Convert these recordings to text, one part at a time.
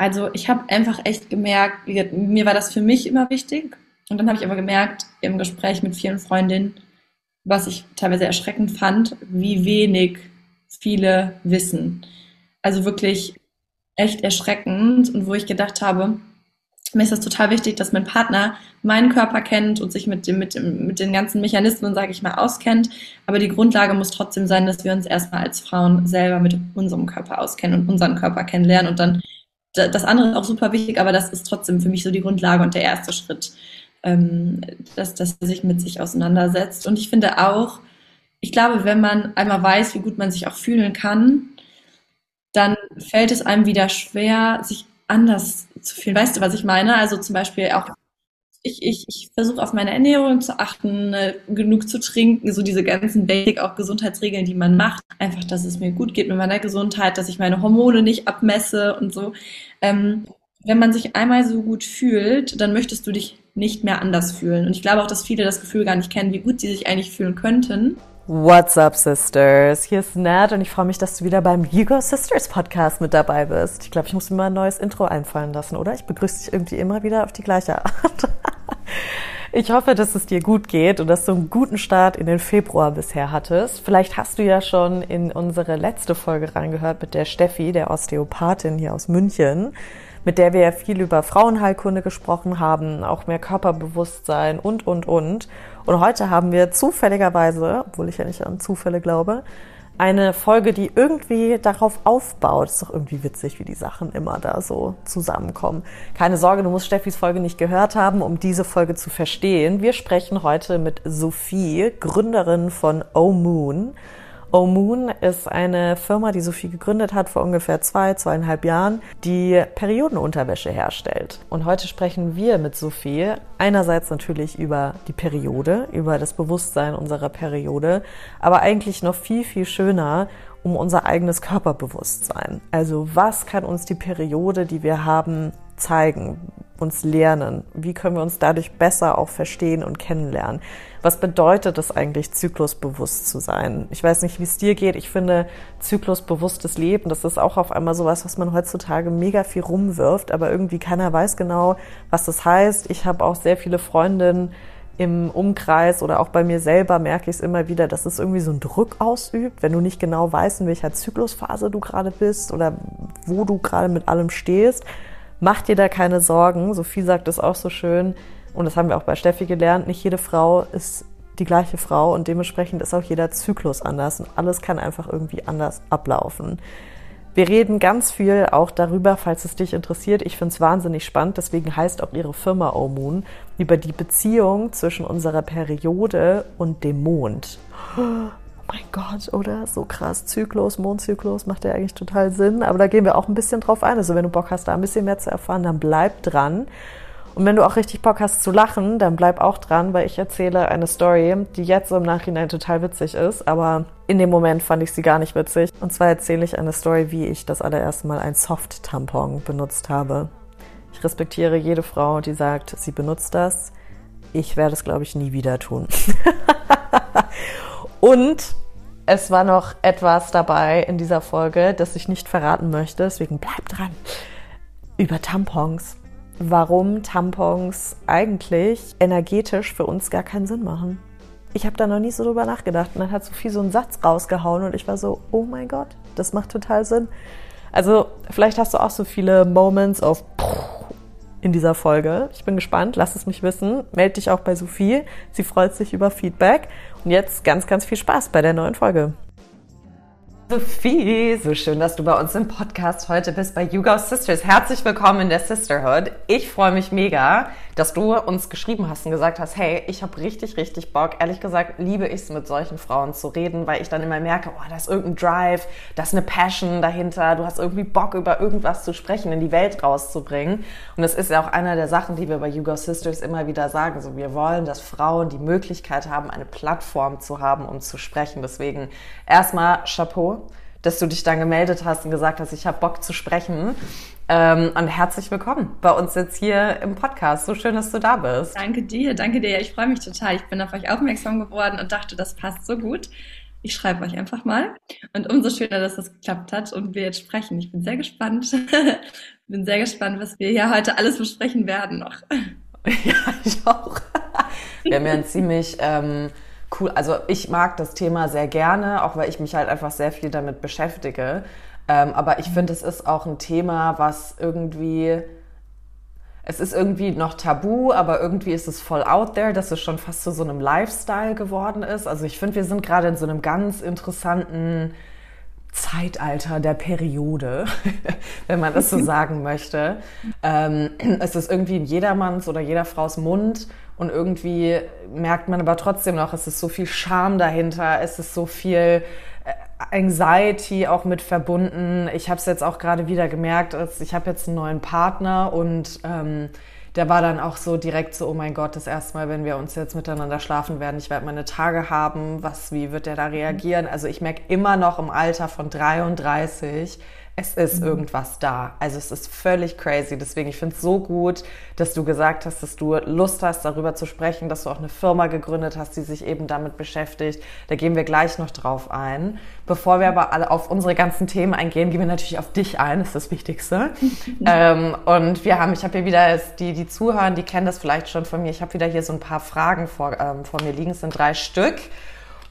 Also ich habe einfach echt gemerkt, mir war das für mich immer wichtig. Und dann habe ich aber gemerkt im Gespräch mit vielen Freundinnen, was ich teilweise erschreckend fand, wie wenig viele wissen. Also wirklich echt erschreckend und wo ich gedacht habe, mir ist das total wichtig, dass mein Partner meinen Körper kennt und sich mit, dem, mit, dem, mit den ganzen Mechanismen, sage ich mal, auskennt. Aber die Grundlage muss trotzdem sein, dass wir uns erstmal als Frauen selber mit unserem Körper auskennen und unseren Körper kennenlernen. Und dann, das andere ist auch super wichtig, aber das ist trotzdem für mich so die Grundlage und der erste Schritt, ähm, dass, dass er sich mit sich auseinandersetzt. Und ich finde auch, ich glaube, wenn man einmal weiß, wie gut man sich auch fühlen kann, dann fällt es einem wieder schwer, sich anders zu fühlen. Weißt du, was ich meine? Also zum Beispiel auch, ich, ich, ich versuche auf meine Ernährung zu achten, äh, genug zu trinken, so diese ganzen Basic, auch Gesundheitsregeln, die man macht. Einfach, dass es mir gut geht mit meiner Gesundheit, dass ich meine Hormone nicht abmesse und so. Ähm, wenn man sich einmal so gut fühlt, dann möchtest du dich nicht mehr anders fühlen. Und ich glaube auch, dass viele das Gefühl gar nicht kennen, wie gut sie sich eigentlich fühlen könnten. What's up, Sisters? Hier ist Nat und ich freue mich, dass du wieder beim Hugo Sisters Podcast mit dabei bist. Ich glaube, ich muss mir mal ein neues Intro einfallen lassen, oder? Ich begrüße dich irgendwie immer wieder auf die gleiche Art. Ich hoffe, dass es dir gut geht und dass du einen guten Start in den Februar bisher hattest. Vielleicht hast du ja schon in unsere letzte Folge reingehört mit der Steffi, der Osteopathin hier aus München mit der wir ja viel über Frauenheilkunde gesprochen haben, auch mehr Körperbewusstsein und, und, und. Und heute haben wir zufälligerweise, obwohl ich ja nicht an Zufälle glaube, eine Folge, die irgendwie darauf aufbaut. Ist doch irgendwie witzig, wie die Sachen immer da so zusammenkommen. Keine Sorge, du musst Steffis Folge nicht gehört haben, um diese Folge zu verstehen. Wir sprechen heute mit Sophie, Gründerin von O Moon. O'Moon ist eine Firma, die Sophie gegründet hat vor ungefähr zwei, zweieinhalb Jahren, die Periodenunterwäsche herstellt. Und heute sprechen wir mit Sophie einerseits natürlich über die Periode, über das Bewusstsein unserer Periode, aber eigentlich noch viel, viel schöner um unser eigenes Körperbewusstsein. Also was kann uns die Periode, die wir haben, zeigen, uns lernen? Wie können wir uns dadurch besser auch verstehen und kennenlernen? Was bedeutet es eigentlich, zyklusbewusst zu sein? Ich weiß nicht, wie es dir geht. Ich finde, zyklusbewusstes Leben, das ist auch auf einmal sowas, was man heutzutage mega viel rumwirft, aber irgendwie keiner weiß genau, was das heißt. Ich habe auch sehr viele Freundinnen, im Umkreis oder auch bei mir selber merke ich es immer wieder, dass es irgendwie so einen Druck ausübt, wenn du nicht genau weißt, in welcher Zyklusphase du gerade bist oder wo du gerade mit allem stehst. Mach dir da keine Sorgen. Sophie sagt es auch so schön und das haben wir auch bei Steffi gelernt, nicht jede Frau ist die gleiche Frau und dementsprechend ist auch jeder Zyklus anders und alles kann einfach irgendwie anders ablaufen. Wir reden ganz viel auch darüber, falls es dich interessiert. Ich finde es wahnsinnig spannend, deswegen heißt auch ihre Firma O-Moon, über die Beziehung zwischen unserer Periode und dem Mond. Mein Gott, oder? So krass. Zyklus, Mondzyklus macht ja eigentlich total Sinn. Aber da gehen wir auch ein bisschen drauf ein. Also wenn du Bock hast, da ein bisschen mehr zu erfahren, dann bleib dran. Und wenn du auch richtig Bock hast zu lachen, dann bleib auch dran, weil ich erzähle eine Story, die jetzt im Nachhinein total witzig ist, aber in dem Moment fand ich sie gar nicht witzig. Und zwar erzähle ich eine Story, wie ich das allererste Mal ein Soft-Tampon benutzt habe. Ich respektiere jede Frau, die sagt, sie benutzt das. Ich werde es, glaube ich, nie wieder tun. Und es war noch etwas dabei in dieser Folge, das ich nicht verraten möchte, deswegen bleib dran. Über Tampons warum Tampons eigentlich energetisch für uns gar keinen Sinn machen. Ich habe da noch nie so drüber nachgedacht und dann hat Sophie so einen Satz rausgehauen und ich war so, oh mein Gott, das macht total Sinn. Also vielleicht hast du auch so viele Moments of in dieser Folge. Ich bin gespannt, lass es mich wissen. Meld dich auch bei Sophie. Sie freut sich über Feedback. Jetzt ganz, ganz viel Spaß bei der neuen Folge. Sophie, so schön, dass du bei uns im Podcast heute bist bei You Go Sisters. Herzlich willkommen in der Sisterhood. Ich freue mich mega, dass du uns geschrieben hast und gesagt hast, hey, ich habe richtig, richtig Bock. Ehrlich gesagt liebe ich es, mit solchen Frauen zu reden, weil ich dann immer merke, oh, da ist irgendein Drive, da ist eine Passion dahinter, du hast irgendwie Bock, über irgendwas zu sprechen, in die Welt rauszubringen. Und das ist ja auch einer der Sachen, die wir bei You Go Sisters immer wieder sagen. So, wir wollen, dass Frauen die Möglichkeit haben, eine Plattform zu haben, um zu sprechen. Deswegen erstmal Chapeau dass du dich dann gemeldet hast und gesagt hast, ich habe Bock zu sprechen. Ähm, und herzlich willkommen bei uns jetzt hier im Podcast. So schön, dass du da bist. Danke dir, danke dir. Ich freue mich total. Ich bin auf euch aufmerksam geworden und dachte, das passt so gut. ich schreibe euch einfach mal. Und umso schöner, dass das geklappt hat und wir jetzt sprechen. Ich bin sehr gespannt. bin sehr gespannt, was wir hier heute alles besprechen werden noch. Ja, ich auch. Wir haben ja ein ziemlich ähm, cool, also ich mag das Thema sehr gerne, auch weil ich mich halt einfach sehr viel damit beschäftige. Ähm, aber ich finde, es ist auch ein Thema, was irgendwie es ist irgendwie noch tabu, aber irgendwie ist es voll out there, dass es schon fast zu so einem Lifestyle geworden ist. Also ich finde, wir sind gerade in so einem ganz interessanten Zeitalter der Periode, wenn man das so sagen möchte. Ähm, es ist irgendwie in jedermanns oder jeder Frau's Mund und irgendwie merkt man aber trotzdem noch, es ist so viel Scham dahinter, es ist so viel Anxiety auch mit verbunden. Ich habe es jetzt auch gerade wieder gemerkt, ich habe jetzt einen neuen Partner und ähm, der war dann auch so direkt so, oh mein Gott, das erste Mal, wenn wir uns jetzt miteinander schlafen werden, ich werde meine Tage haben, was, wie wird der da reagieren? Also ich merke immer noch im Alter von 33, es ist mhm. irgendwas da. Also es ist völlig crazy. Deswegen, ich finde es so gut, dass du gesagt hast, dass du Lust hast, darüber zu sprechen, dass du auch eine Firma gegründet hast, die sich eben damit beschäftigt. Da gehen wir gleich noch drauf ein. Bevor wir aber alle auf unsere ganzen Themen eingehen, gehen wir natürlich auf dich ein. Das ist das Wichtigste. ähm, und wir haben, ich habe hier wieder, die, die zuhören, die kennen das vielleicht schon von mir. Ich habe wieder hier so ein paar Fragen vor, ähm, vor mir liegen. Es sind drei Stück.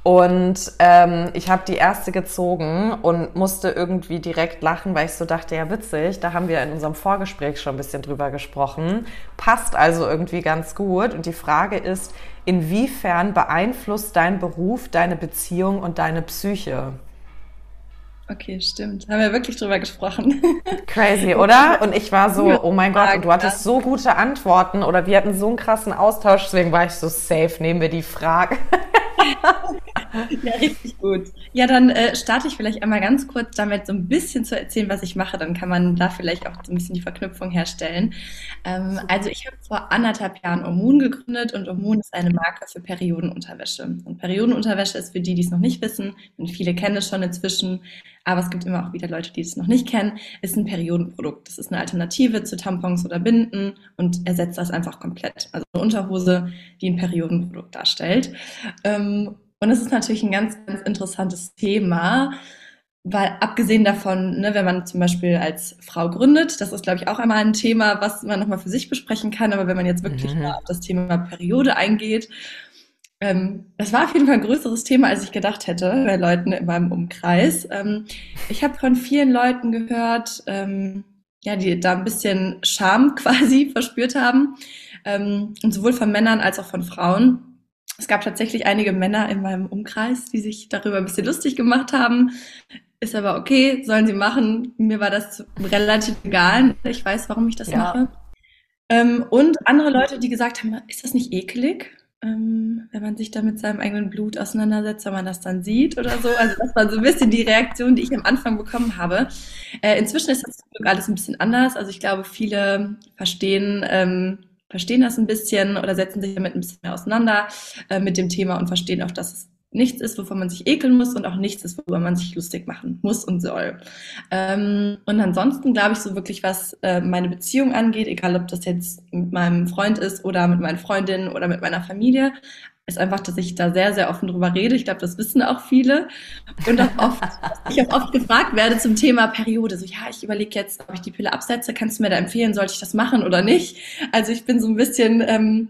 Und ähm, ich habe die erste gezogen und musste irgendwie direkt lachen, weil ich so dachte, ja witzig, da haben wir in unserem Vorgespräch schon ein bisschen drüber gesprochen. Passt also irgendwie ganz gut. Und die Frage ist, inwiefern beeinflusst dein Beruf deine Beziehung und deine Psyche? Okay, stimmt. Haben wir wirklich drüber gesprochen. Crazy, oder? Und ich war so, oh mein Gott, und du hattest so gute Antworten oder wir hatten so einen krassen Austausch, deswegen war ich so safe, nehmen wir die Frage. ja, richtig gut. Ja, dann äh, starte ich vielleicht einmal ganz kurz damit, so ein bisschen zu erzählen, was ich mache. Dann kann man da vielleicht auch so ein bisschen die Verknüpfung herstellen. Ähm, also ich habe vor anderthalb Jahren Omun gegründet und Omun ist eine Marke für Periodenunterwäsche. Und Periodenunterwäsche ist für die, die es noch nicht wissen, und viele kennen es schon inzwischen, aber es gibt immer auch wieder Leute, die es noch nicht kennen, ist ein Periodenprodukt. Das ist eine Alternative zu Tampons oder Binden und ersetzt das einfach komplett. Also eine Unterhose, die ein Periodenprodukt darstellt. Ähm, und es ist natürlich ein ganz, ganz interessantes Thema, weil abgesehen davon, ne, wenn man zum Beispiel als Frau gründet, das ist, glaube ich, auch einmal ein Thema, was man nochmal für sich besprechen kann, aber wenn man jetzt wirklich mhm. mal auf das Thema Periode eingeht, ähm, das war auf jeden Fall ein größeres Thema, als ich gedacht hätte bei Leuten in meinem Umkreis. Ähm, ich habe von vielen Leuten gehört, ähm, ja, die da ein bisschen Scham quasi verspürt haben, ähm, und sowohl von Männern als auch von Frauen. Es gab tatsächlich einige Männer in meinem Umkreis, die sich darüber ein bisschen lustig gemacht haben. Ist aber okay, sollen sie machen. Mir war das relativ egal. Ich weiß, warum ich das ja. mache. Ähm, und andere Leute, die gesagt haben, ist das nicht ekelig? Ähm, wenn man sich da mit seinem eigenen Blut auseinandersetzt, wenn man das dann sieht oder so. Also das war so ein bisschen die Reaktion, die ich am Anfang bekommen habe. Äh, inzwischen ist das alles ein bisschen anders. Also ich glaube, viele verstehen, ähm, verstehen das ein bisschen oder setzen sich damit ein bisschen mehr auseinander äh, mit dem Thema und verstehen auch, dass es nichts ist, wovon man sich ekeln muss und auch nichts ist, worüber man sich lustig machen muss und soll. Ähm, und ansonsten glaube ich so wirklich, was äh, meine Beziehung angeht, egal ob das jetzt mit meinem Freund ist oder mit meinen Freundinnen oder mit meiner Familie, ist einfach, dass ich da sehr, sehr offen drüber rede. Ich glaube, das wissen auch viele. Und auch oft, ich auch oft gefragt werde zum Thema Periode. So, ja, ich überlege jetzt, ob ich die Pille absetze. Kannst du mir da empfehlen, sollte ich das machen oder nicht? Also ich bin so ein bisschen ähm,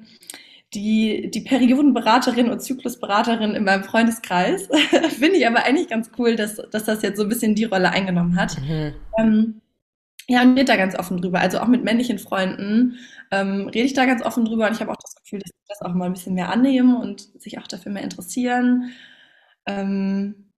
die, die Periodenberaterin und Zyklusberaterin in meinem Freundeskreis. Finde ich aber eigentlich ganz cool, dass, dass das jetzt so ein bisschen die Rolle eingenommen hat. Mhm. Ähm, ja, und rede da ganz offen drüber. Also auch mit männlichen Freunden ähm, rede ich da ganz offen drüber. Und ich habe auch das Gefühl, dass das auch mal ein bisschen mehr annehmen und sich auch dafür mehr interessieren. Ähm,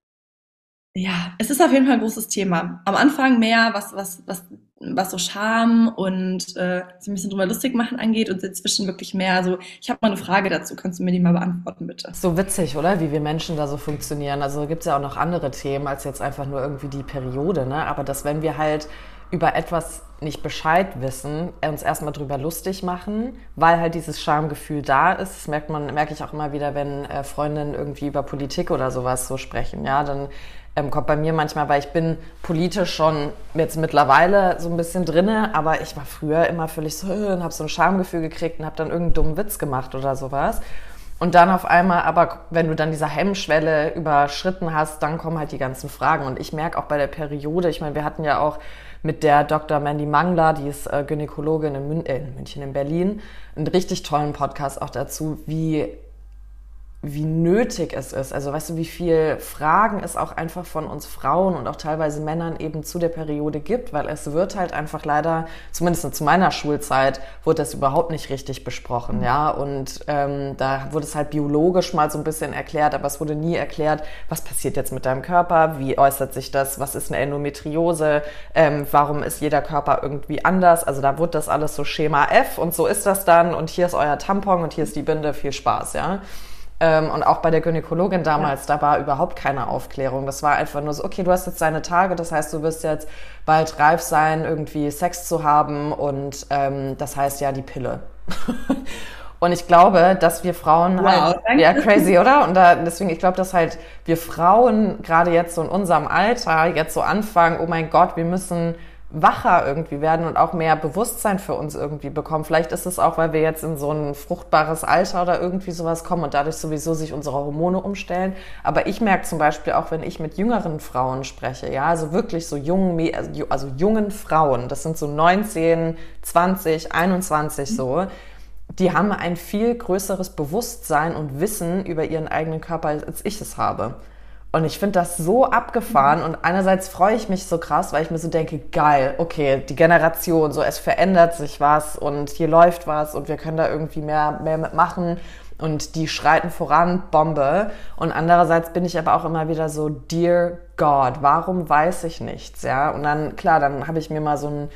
ja, es ist auf jeden Fall ein großes Thema. Am Anfang mehr, was, was, was, was so Scham und äh, sich ein bisschen drüber lustig machen angeht und inzwischen wirklich mehr. Also ich habe mal eine Frage dazu, kannst du mir die mal beantworten, bitte? So witzig, oder? Wie wir Menschen da so funktionieren. Also gibt es ja auch noch andere Themen als jetzt einfach nur irgendwie die Periode, ne? Aber dass wenn wir halt über etwas nicht Bescheid wissen, uns erstmal drüber lustig machen, weil halt dieses Schamgefühl da ist. Das merkt man, merke ich auch immer wieder, wenn äh, Freundinnen irgendwie über Politik oder sowas so sprechen. Ja, dann ähm, kommt bei mir manchmal, weil ich bin politisch schon jetzt mittlerweile so ein bisschen drinne, aber ich war früher immer völlig so äh, und habe so ein Schamgefühl gekriegt und habe dann irgendeinen dummen Witz gemacht oder sowas. Und dann auf einmal, aber wenn du dann diese Hemmschwelle überschritten hast, dann kommen halt die ganzen Fragen. Und ich merke auch bei der Periode, ich meine, wir hatten ja auch mit der Dr. Mandy Mangler, die ist äh, Gynäkologin äh, in München, in Berlin, einen richtig tollen Podcast auch dazu, wie wie nötig es ist. Also weißt du, wie viel Fragen es auch einfach von uns Frauen und auch teilweise Männern eben zu der Periode gibt, weil es wird halt einfach leider, zumindest zu meiner Schulzeit, wurde das überhaupt nicht richtig besprochen, mhm. ja. Und ähm, da wurde es halt biologisch mal so ein bisschen erklärt, aber es wurde nie erklärt, was passiert jetzt mit deinem Körper, wie äußert sich das, was ist eine Endometriose, ähm, warum ist jeder Körper irgendwie anders. Also da wurde das alles so Schema F und so ist das dann und hier ist euer Tampon und hier ist die Binde, viel Spaß, ja. Ähm, und auch bei der Gynäkologin damals, ja. da war überhaupt keine Aufklärung. Das war einfach nur so, okay, du hast jetzt deine Tage, das heißt, du wirst jetzt bald reif sein, irgendwie Sex zu haben und ähm, das heißt ja die Pille. und ich glaube, dass wir Frauen wow, halt, danke. ja, crazy, oder? Und da, deswegen, ich glaube, dass halt wir Frauen gerade jetzt so in unserem Alter jetzt so anfangen, oh mein Gott, wir müssen wacher irgendwie werden und auch mehr Bewusstsein für uns irgendwie bekommen. Vielleicht ist es auch, weil wir jetzt in so ein fruchtbares Alter oder irgendwie sowas kommen und dadurch sowieso sich unsere Hormone umstellen. Aber ich merke zum Beispiel auch, wenn ich mit jüngeren Frauen spreche, ja, also wirklich so jungen, also jungen Frauen, das sind so 19, 20, 21 so, die haben ein viel größeres Bewusstsein und Wissen über ihren eigenen Körper, als ich es habe. Und ich finde das so abgefahren und einerseits freue ich mich so krass, weil ich mir so denke, geil, okay, die Generation, so es verändert sich was und hier läuft was und wir können da irgendwie mehr, mehr mitmachen und die schreiten voran, Bombe. Und andererseits bin ich aber auch immer wieder so, dear God, warum weiß ich nichts, ja? Und dann, klar, dann habe ich mir mal so ein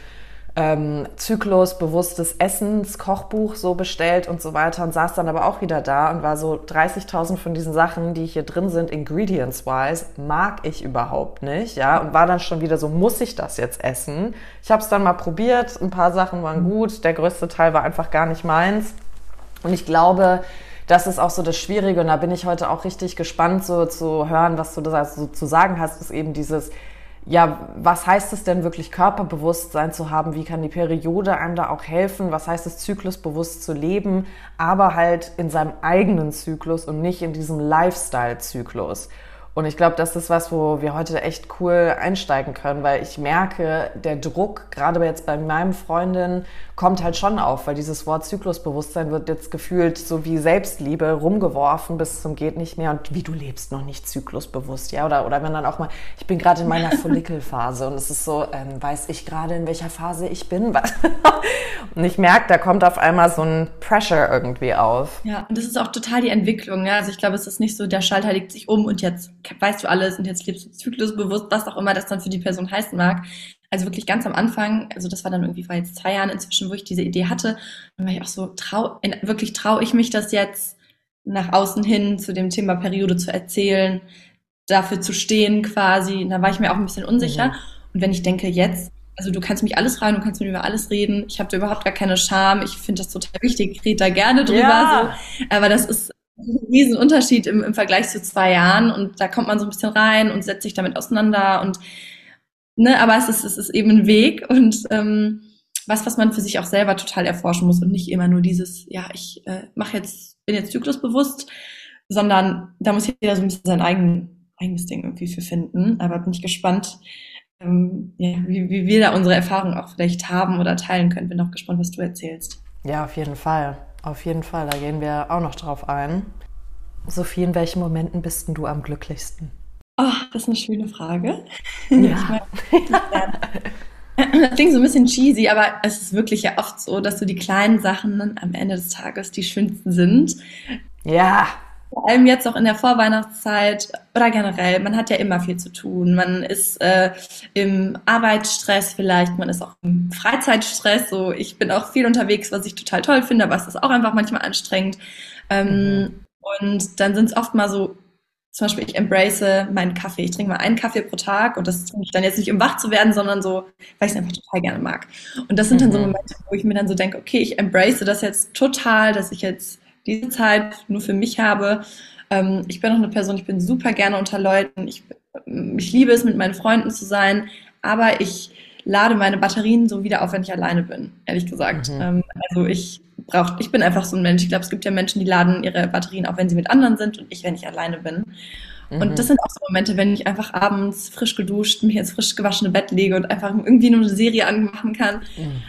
ähm, zyklusbewusstes Essenskochbuch so bestellt und so weiter und saß dann aber auch wieder da und war so 30.000 von diesen Sachen, die hier drin sind, ingredients-wise, mag ich überhaupt nicht, ja, und war dann schon wieder so, muss ich das jetzt essen? Ich habe es dann mal probiert, ein paar Sachen waren gut, der größte Teil war einfach gar nicht meins und ich glaube, das ist auch so das Schwierige und da bin ich heute auch richtig gespannt so zu hören, was du da so zu sagen hast, ist eben dieses ja, was heißt es denn wirklich Körperbewusstsein zu haben? Wie kann die Periode einem da auch helfen? Was heißt es zyklusbewusst zu leben, aber halt in seinem eigenen Zyklus und nicht in diesem Lifestyle-Zyklus? Und ich glaube, das ist was, wo wir heute echt cool einsteigen können, weil ich merke, der Druck, gerade jetzt bei meinem Freundin, kommt halt schon auf, weil dieses Wort Zyklusbewusstsein wird jetzt gefühlt so wie Selbstliebe rumgeworfen bis zum geht nicht mehr. Und wie du lebst noch nicht zyklusbewusst, ja, oder, oder wenn dann auch mal, ich bin gerade in meiner Follikelphase und es ist so, ähm, weiß ich gerade, in welcher Phase ich bin, und ich merke, da kommt auf einmal so ein Pressure irgendwie auf. Ja, und das ist auch total die Entwicklung, ja, also ich glaube, es ist nicht so, der Schalter legt sich um und jetzt weißt du alles und jetzt lebst du zyklusbewusst, was auch immer das dann für die Person heißen mag, also wirklich ganz am Anfang, also das war dann irgendwie vor jetzt zwei Jahren inzwischen, wo ich diese Idee hatte, dann war ich auch so, trau, wirklich traue ich mich das jetzt nach außen hin zu dem Thema Periode zu erzählen, dafür zu stehen quasi. Und da war ich mir auch ein bisschen unsicher. Mhm. Und wenn ich denke, jetzt, also du kannst mich alles fragen, du kannst mir über alles reden, ich habe da überhaupt gar keine Scham, ich finde das total wichtig, ich rede da gerne drüber. Ja. So. Aber das ist ein Riesenunterschied im, im Vergleich zu zwei Jahren und da kommt man so ein bisschen rein und setzt sich damit auseinander und Ne, aber es ist, es ist eben ein Weg und ähm, was, was man für sich auch selber total erforschen muss und nicht immer nur dieses, ja, ich äh, mache jetzt, bin jetzt zyklusbewusst, sondern da muss jeder so ein bisschen sein eigen, eigenes Ding irgendwie für finden. Aber bin ich gespannt, ähm, ja, wie, wie wir da unsere Erfahrungen auch vielleicht haben oder teilen können. Bin auch gespannt, was du erzählst. Ja, auf jeden Fall. Auf jeden Fall. Da gehen wir auch noch drauf ein. Sophie, in welchen Momenten bist denn du am glücklichsten? Oh, das ist eine schöne Frage. Ja. Ich mein, das klingt so ein bisschen cheesy, aber es ist wirklich ja oft so, dass so die kleinen Sachen dann am Ende des Tages die schönsten sind. Ja. Vor allem jetzt auch in der Vorweihnachtszeit oder generell, man hat ja immer viel zu tun. Man ist äh, im Arbeitsstress vielleicht, man ist auch im Freizeitstress. So, ich bin auch viel unterwegs, was ich total toll finde, aber es ist auch einfach manchmal anstrengend. Ähm, mhm. Und dann sind es oft mal so zum Beispiel, ich embrace meinen Kaffee. Ich trinke mal einen Kaffee pro Tag und das trinke ich dann jetzt nicht, um wach zu werden, sondern so, weil ich es einfach total gerne mag. Und das sind dann so mhm. Momente, wo ich mir dann so denke, okay, ich embrace das jetzt total, dass ich jetzt diese Zeit nur für mich habe. Ähm, ich bin auch eine Person, ich bin super gerne unter Leuten. Ich, ich liebe es, mit meinen Freunden zu sein, aber ich lade meine Batterien so wieder auf, wenn ich alleine bin, ehrlich gesagt. Mhm. Ähm, also ich braucht, ich bin einfach so ein Mensch. Ich glaube, es gibt ja Menschen, die laden ihre Batterien auch, wenn sie mit anderen sind und ich, wenn ich alleine bin. Mhm. Und das sind auch so Momente, wenn ich einfach abends frisch geduscht, mich ins frisch gewaschene Bett lege und einfach irgendwie nur eine Serie anmachen kann. Mhm.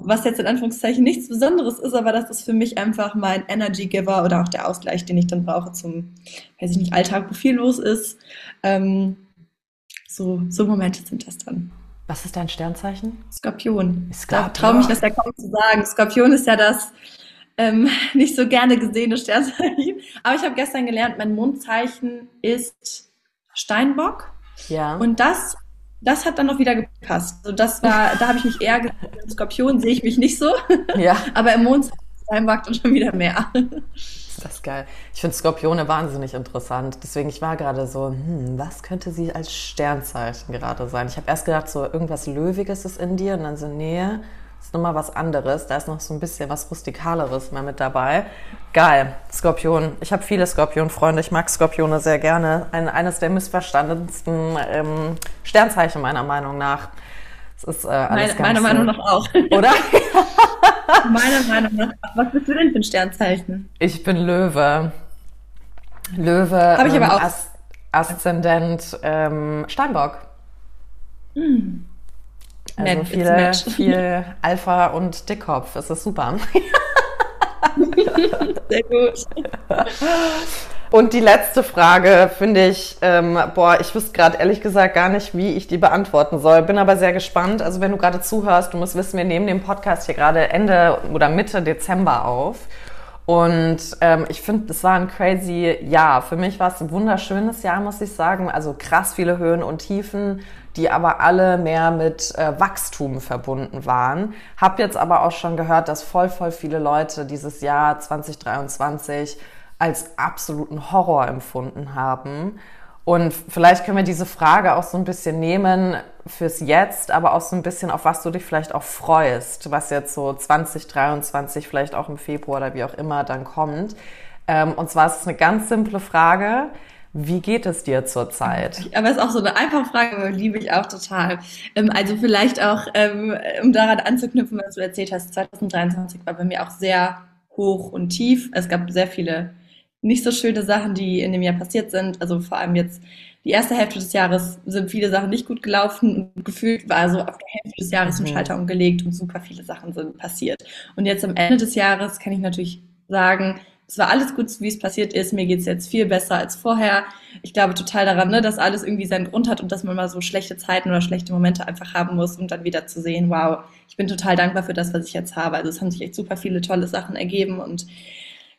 Was jetzt in Anführungszeichen nichts Besonderes ist, aber das ist für mich einfach mein Energy Giver oder auch der Ausgleich, den ich dann brauche zum, weiß ich nicht, Alltag, wo viel los ist. Ähm, so, so Momente sind das dann. Was ist dein Sternzeichen? Skorpion. Skorpion. Ich traue mich das ja kaum zu sagen. Skorpion ist ja das ähm, nicht so gerne gesehene Sternzeichen. Aber ich habe gestern gelernt, mein Mondzeichen ist Steinbock. Ja. Und das, das hat dann noch wieder gepasst. Also das war, da habe ich mich eher gesehen. Im Skorpion sehe ich mich nicht so. Ja. Aber im Mondzeichen Steinbock dann schon wieder mehr. Das ist geil. Ich finde Skorpione wahnsinnig interessant. Deswegen, ich war gerade so, hm, was könnte sie als Sternzeichen gerade sein? Ich habe erst gedacht, so irgendwas Löwiges ist in dir und dann so, nee, ist nochmal was anderes. Da ist noch so ein bisschen was Rustikaleres mal mit dabei. Geil, Skorpion. Ich habe viele Skorpion-Freunde. Ich mag Skorpione sehr gerne. Ein, eines der missverstandensten ähm, Sternzeichen meiner Meinung nach. Das ist äh, alles meine, meiner Meinung nach auch. Oder? meiner Meinung nach. Was bist du denn für ein Sternzeichen? Ich bin Löwe. Löwe. Habe ich ähm, aber auch. As Aszendent ähm, Steinbock. Hm. Also Nett, viele, viel Alpha und Dickkopf. Es ist super. Sehr gut. Und die letzte Frage finde ich, ähm, boah, ich wüsste gerade ehrlich gesagt gar nicht, wie ich die beantworten soll. Bin aber sehr gespannt. Also wenn du gerade zuhörst, du musst wissen, wir nehmen den Podcast hier gerade Ende oder Mitte Dezember auf. Und ähm, ich finde, es war ein crazy Jahr. Für mich war es ein wunderschönes Jahr, muss ich sagen. Also krass viele Höhen und Tiefen, die aber alle mehr mit äh, Wachstum verbunden waren. Hab jetzt aber auch schon gehört, dass voll, voll viele Leute dieses Jahr 2023 als absoluten Horror empfunden haben. Und vielleicht können wir diese Frage auch so ein bisschen nehmen fürs Jetzt, aber auch so ein bisschen auf was du dich vielleicht auch freust, was jetzt so 2023 vielleicht auch im Februar oder wie auch immer dann kommt. Ähm, und zwar ist es eine ganz simple Frage. Wie geht es dir zurzeit? Aber es ist auch so eine einfache Frage, liebe ich auch total. Ähm, also vielleicht auch, ähm, um daran anzuknüpfen, was du erzählt hast, 2023 war bei mir auch sehr hoch und tief. Es gab sehr viele nicht so schöne Sachen, die in dem Jahr passiert sind. Also vor allem jetzt die erste Hälfte des Jahres sind viele Sachen nicht gut gelaufen und gefühlt war so auf der Hälfte des Jahres mhm. ein Schalter umgelegt und super viele Sachen sind passiert. Und jetzt am Ende des Jahres kann ich natürlich sagen, es war alles gut, wie es passiert ist. Mir geht's jetzt viel besser als vorher. Ich glaube total daran, ne, dass alles irgendwie seinen Grund hat und dass man mal so schlechte Zeiten oder schlechte Momente einfach haben muss, um dann wieder zu sehen, wow, ich bin total dankbar für das, was ich jetzt habe. Also es haben sich echt super viele tolle Sachen ergeben und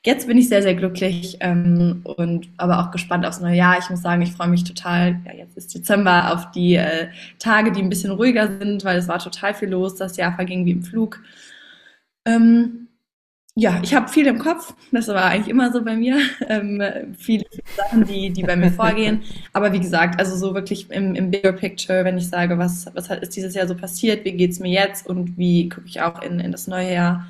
jetzt bin ich sehr, sehr glücklich ähm, und aber auch gespannt aufs neue Jahr. Ich muss sagen, ich freue mich total, ja, jetzt ist Dezember, auf die äh, Tage, die ein bisschen ruhiger sind, weil es war total viel los. Das Jahr verging wie im Flug. Ähm, ja, ich habe viel im Kopf. Das war eigentlich immer so bei mir. Ähm, viele, viele Sachen, die, die bei mir vorgehen. Aber wie gesagt, also so wirklich im, im Bigger Picture, wenn ich sage, was, was ist dieses Jahr so passiert, wie geht's mir jetzt und wie gucke ich auch in, in das neue Jahr,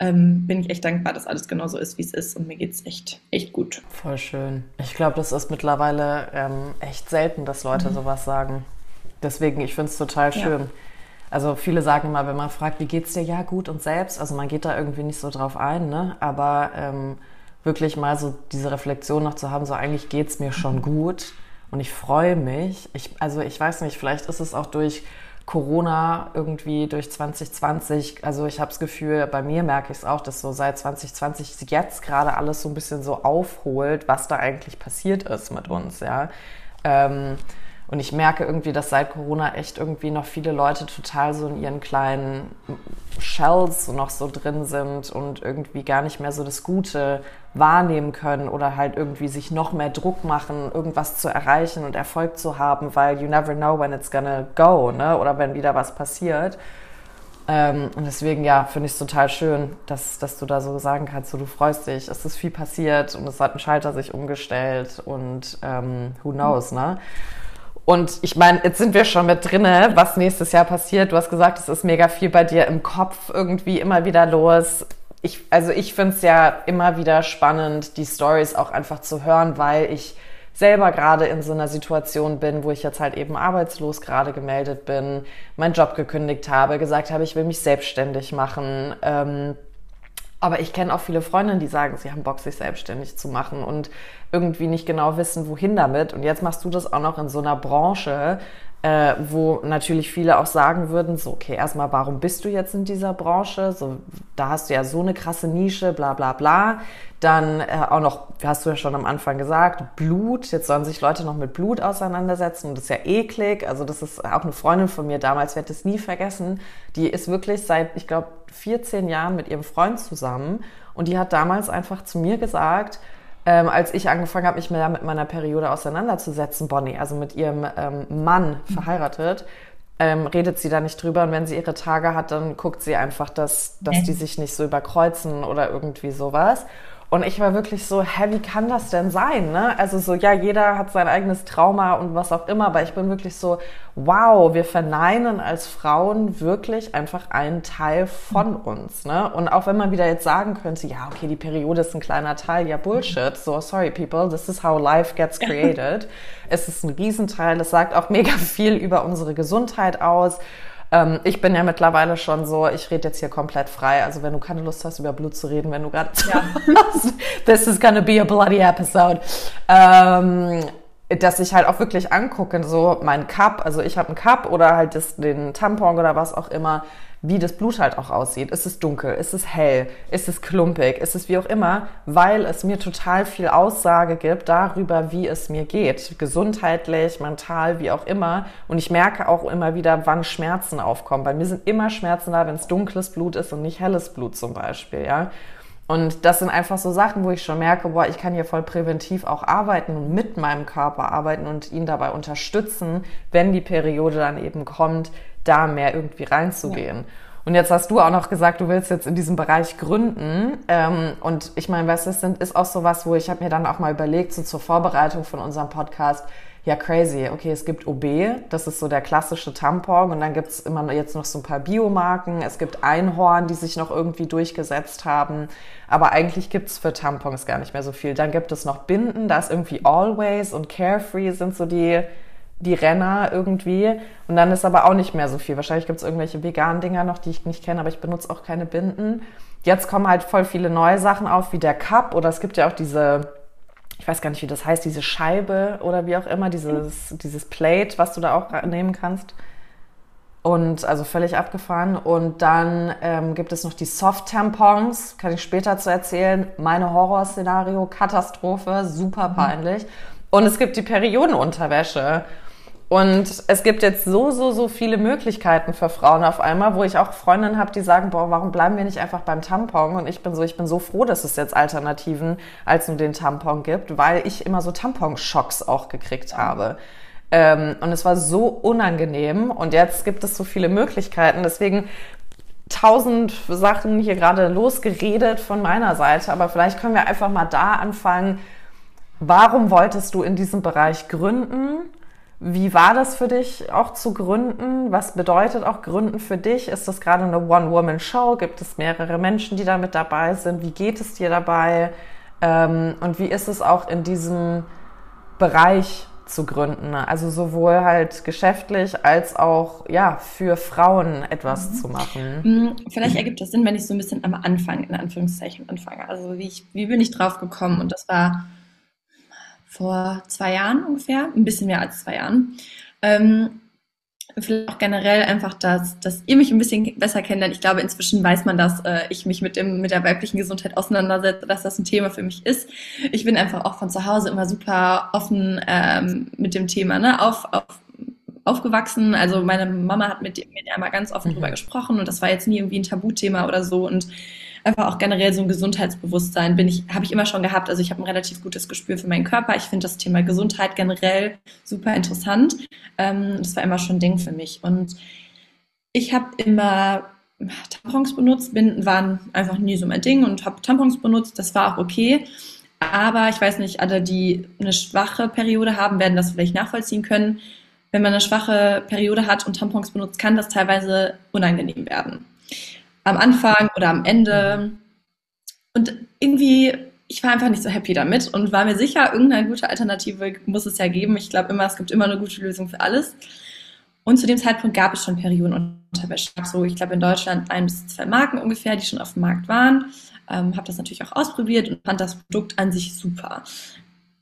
ähm, bin ich echt dankbar, dass alles genauso ist, wie es ist und mir geht es echt, echt gut. Voll schön. Ich glaube, das ist mittlerweile ähm, echt selten, dass Leute mhm. sowas sagen. Deswegen, ich finde es total schön. Ja. Also viele sagen immer, wenn man fragt, wie geht's dir, ja gut und selbst, also man geht da irgendwie nicht so drauf ein, ne? Aber ähm, wirklich mal so diese Reflexion noch zu haben, so eigentlich geht's mir schon mhm. gut und ich freue mich. Ich, also ich weiß nicht, vielleicht ist es auch durch Corona irgendwie durch 2020, also ich habe das Gefühl, bei mir merke ich es auch, dass so seit 2020 jetzt gerade alles so ein bisschen so aufholt, was da eigentlich passiert ist mit uns, ja. Ähm, und ich merke irgendwie, dass seit Corona echt irgendwie noch viele Leute total so in ihren kleinen Shells noch so drin sind und irgendwie gar nicht mehr so das Gute wahrnehmen können oder halt irgendwie sich noch mehr Druck machen, irgendwas zu erreichen und Erfolg zu haben, weil you never know when it's gonna go, ne? Oder wenn wieder was passiert. Ähm, und deswegen, ja, finde ich es total schön, dass, dass du da so sagen kannst, so du freust dich, es ist viel passiert und es hat ein Schalter sich umgestellt und ähm, who knows, ne? Und ich meine, jetzt sind wir schon mit drinne, was nächstes Jahr passiert. Du hast gesagt, es ist mega viel bei dir im Kopf irgendwie immer wieder los. Ich, also ich finde es ja immer wieder spannend, die Stories auch einfach zu hören, weil ich selber gerade in so einer Situation bin, wo ich jetzt halt eben arbeitslos gerade gemeldet bin, meinen Job gekündigt habe, gesagt habe, ich will mich selbstständig machen. Ähm, Aber ich kenne auch viele Freundinnen, die sagen, sie haben Bock, sich selbstständig zu machen und irgendwie nicht genau wissen, wohin damit. Und jetzt machst du das auch noch in so einer Branche, äh, wo natürlich viele auch sagen würden, so, okay, erstmal, warum bist du jetzt in dieser Branche? So, da hast du ja so eine krasse Nische, bla bla bla. Dann äh, auch noch, hast du ja schon am Anfang gesagt, Blut. Jetzt sollen sich Leute noch mit Blut auseinandersetzen und das ist ja eklig. Also das ist auch eine Freundin von mir damals, werde es nie vergessen. Die ist wirklich seit, ich glaube, 14 Jahren mit ihrem Freund zusammen und die hat damals einfach zu mir gesagt, ähm, als ich angefangen habe, mich mehr mit meiner Periode auseinanderzusetzen, Bonnie, also mit ihrem ähm, Mann verheiratet, ähm, redet sie da nicht drüber. Und wenn sie ihre Tage hat, dann guckt sie einfach, dass, dass die sich nicht so überkreuzen oder irgendwie sowas. Und ich war wirklich so, hä, wie kann das denn sein? Ne? Also so, ja, jeder hat sein eigenes Trauma und was auch immer, aber ich bin wirklich so, wow, wir verneinen als Frauen wirklich einfach einen Teil von uns. Ne? Und auch wenn man wieder jetzt sagen könnte, ja, okay, die Periode ist ein kleiner Teil, ja, Bullshit. So, sorry people, this is how life gets created. es ist ein Riesenteil, das sagt auch mega viel über unsere Gesundheit aus. Ähm, ich bin ja mittlerweile schon so, ich rede jetzt hier komplett frei. Also wenn du keine Lust hast, über Blut zu reden, wenn du gerade ja. this is gonna be a bloody episode. Ähm, dass ich halt auch wirklich angucke, so mein Cup, also ich habe einen Cup oder halt das, den Tampon oder was auch immer, wie das Blut halt auch aussieht. Ist es dunkel? Ist es hell? Ist es klumpig? Ist es wie auch immer? Weil es mir total viel Aussage gibt darüber, wie es mir geht. Gesundheitlich, mental, wie auch immer. Und ich merke auch immer wieder, wann Schmerzen aufkommen. Bei mir sind immer Schmerzen da, wenn es dunkles Blut ist und nicht helles Blut zum Beispiel, ja. Und das sind einfach so Sachen, wo ich schon merke, boah, ich kann hier voll präventiv auch arbeiten und mit meinem Körper arbeiten und ihn dabei unterstützen, wenn die Periode dann eben kommt, da mehr irgendwie reinzugehen. Ja. Und jetzt hast du auch noch gesagt, du willst jetzt in diesem Bereich gründen. Ähm, und ich meine, was ist, ist auch sowas, wo ich habe mir dann auch mal überlegt, so zur Vorbereitung von unserem Podcast, ja crazy, okay, es gibt OB, das ist so der klassische Tampon und dann gibt's immer jetzt noch so ein paar Biomarken, es gibt Einhorn, die sich noch irgendwie durchgesetzt haben, aber eigentlich gibt's für Tampons gar nicht mehr so viel. Dann gibt es noch Binden, da ist irgendwie Always und Carefree sind so die die Renner irgendwie. Und dann ist aber auch nicht mehr so viel. Wahrscheinlich gibt es irgendwelche veganen Dinger noch, die ich nicht kenne, aber ich benutze auch keine Binden. Jetzt kommen halt voll viele neue Sachen auf, wie der Cup oder es gibt ja auch diese, ich weiß gar nicht, wie das heißt, diese Scheibe oder wie auch immer, dieses, dieses Plate, was du da auch nehmen kannst. Und also völlig abgefahren. Und dann ähm, gibt es noch die Soft-Tampons, kann ich später zu erzählen. Meine Horrorszenario, Katastrophe, super peinlich. Und es gibt die Periodenunterwäsche. Und es gibt jetzt so, so, so viele Möglichkeiten für Frauen auf einmal, wo ich auch Freundinnen habe, die sagen, boah, warum bleiben wir nicht einfach beim Tampon? Und ich bin so, ich bin so froh, dass es jetzt Alternativen als nur den Tampon gibt, weil ich immer so Tamponschocks auch gekriegt habe. Ähm, und es war so unangenehm. Und jetzt gibt es so viele Möglichkeiten. Deswegen tausend Sachen hier gerade losgeredet von meiner Seite. Aber vielleicht können wir einfach mal da anfangen. Warum wolltest du in diesem Bereich gründen? Wie war das für dich auch zu gründen? Was bedeutet auch Gründen für dich? Ist das gerade eine One-Woman-Show? Gibt es mehrere Menschen, die da mit dabei sind? Wie geht es dir dabei? Ähm, und wie ist es auch in diesem Bereich zu gründen? Also sowohl halt geschäftlich als auch ja für Frauen etwas mhm. zu machen. Mhm. Vielleicht ergibt das Sinn, wenn ich so ein bisschen am Anfang in Anführungszeichen anfange. Also wie ich, wie bin ich drauf gekommen? Und das war vor zwei Jahren ungefähr, ein bisschen mehr als zwei Jahren. Ähm, vielleicht auch generell einfach, dass, dass ihr mich ein bisschen besser kennenlernt. Ich glaube, inzwischen weiß man, dass äh, ich mich mit, dem, mit der weiblichen Gesundheit auseinandersetze, dass das ein Thema für mich ist. Ich bin einfach auch von zu Hause immer super offen ähm, mit dem Thema ne? auf, auf, aufgewachsen. Also meine Mama hat mit, mit der mal ganz offen mhm. drüber gesprochen und das war jetzt nie irgendwie ein Tabuthema oder so. Und einfach auch generell so ein Gesundheitsbewusstsein bin ich, habe ich immer schon gehabt. Also ich habe ein relativ gutes Gespür für meinen Körper. Ich finde das Thema Gesundheit generell super interessant. Ähm, das war immer schon ein Ding für mich. Und ich habe immer Tampons benutzt, Binden waren einfach nie so mein Ding und habe Tampons benutzt. Das war auch okay. Aber ich weiß nicht, alle, die eine schwache Periode haben, werden das vielleicht nachvollziehen können. Wenn man eine schwache Periode hat und Tampons benutzt, kann das teilweise unangenehm werden am Anfang oder am Ende. Und irgendwie, ich war einfach nicht so happy damit und war mir sicher, irgendeine gute Alternative muss es ja geben. Ich glaube immer, es gibt immer eine gute Lösung für alles. Und zu dem Zeitpunkt gab es schon Periodenunterwäsche. So, ich glaube in Deutschland ein bis zwei Marken ungefähr, die schon auf dem Markt waren. ähm, habe das natürlich auch ausprobiert und fand das Produkt an sich super.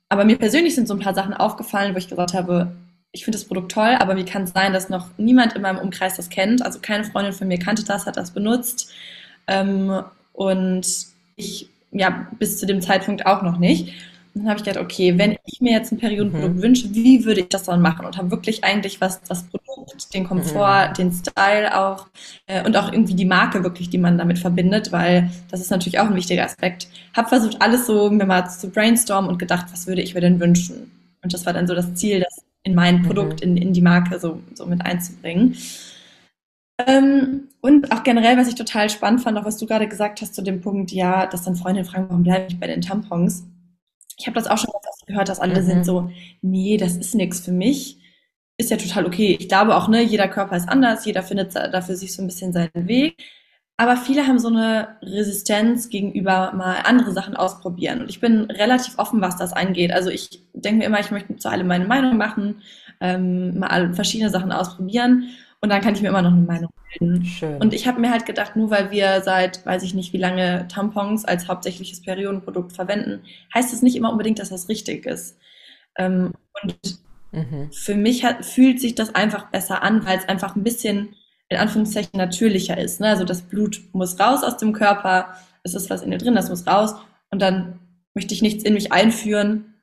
Aber mir persönlich sind so ein paar Sachen aufgefallen, wo ich gesagt habe, ich finde das Produkt toll, aber wie kann es sein, dass noch niemand in meinem Umkreis das kennt? Also keine Freundin von mir kannte das, hat das benutzt. Ähm, und ich, ja, bis zu dem Zeitpunkt auch noch nicht. Und dann habe ich gedacht, okay, wenn ich mir jetzt ein Periodenprodukt mhm. wünsche, wie würde ich das dann machen? Und habe wirklich eigentlich was, das Produkt, den Komfort, mhm. den Style auch äh, und auch irgendwie die Marke wirklich, die man damit verbindet, weil das ist natürlich auch ein wichtiger Aspekt. Habe versucht, alles so mir mal zu brainstormen und gedacht, was würde ich mir denn wünschen? Und das war dann so das Ziel, das in mein mhm. Produkt, in, in die Marke so, so mit einzubringen. Ähm, und auch generell, was ich total spannend fand, auch was du gerade gesagt hast zu dem Punkt, ja, dass dann Freundinnen fragen, warum bleibe ich bei den Tampons? Ich habe das auch schon oft gehört, dass alle mhm. sind so, nee, das ist nichts für mich. Ist ja total okay. Ich glaube auch, ne, jeder Körper ist anders, jeder findet dafür sich so ein bisschen seinen Weg. Aber viele haben so eine Resistenz gegenüber mal andere Sachen ausprobieren. Und ich bin relativ offen, was das angeht. Also ich denke mir immer, ich möchte zu allem meine Meinung machen, ähm, mal verschiedene Sachen ausprobieren. Und dann kann ich mir immer noch eine Meinung bilden. Schön. Und ich habe mir halt gedacht, nur weil wir seit, weiß ich nicht, wie lange Tampons als hauptsächliches Periodenprodukt verwenden, heißt es nicht immer unbedingt, dass das richtig ist. Ähm, und mhm. für mich hat, fühlt sich das einfach besser an, weil es einfach ein bisschen in Anführungszeichen natürlicher ist. Ne? Also das Blut muss raus aus dem Körper, es ist was in dir drin, das muss raus und dann möchte ich nichts in mich einführen,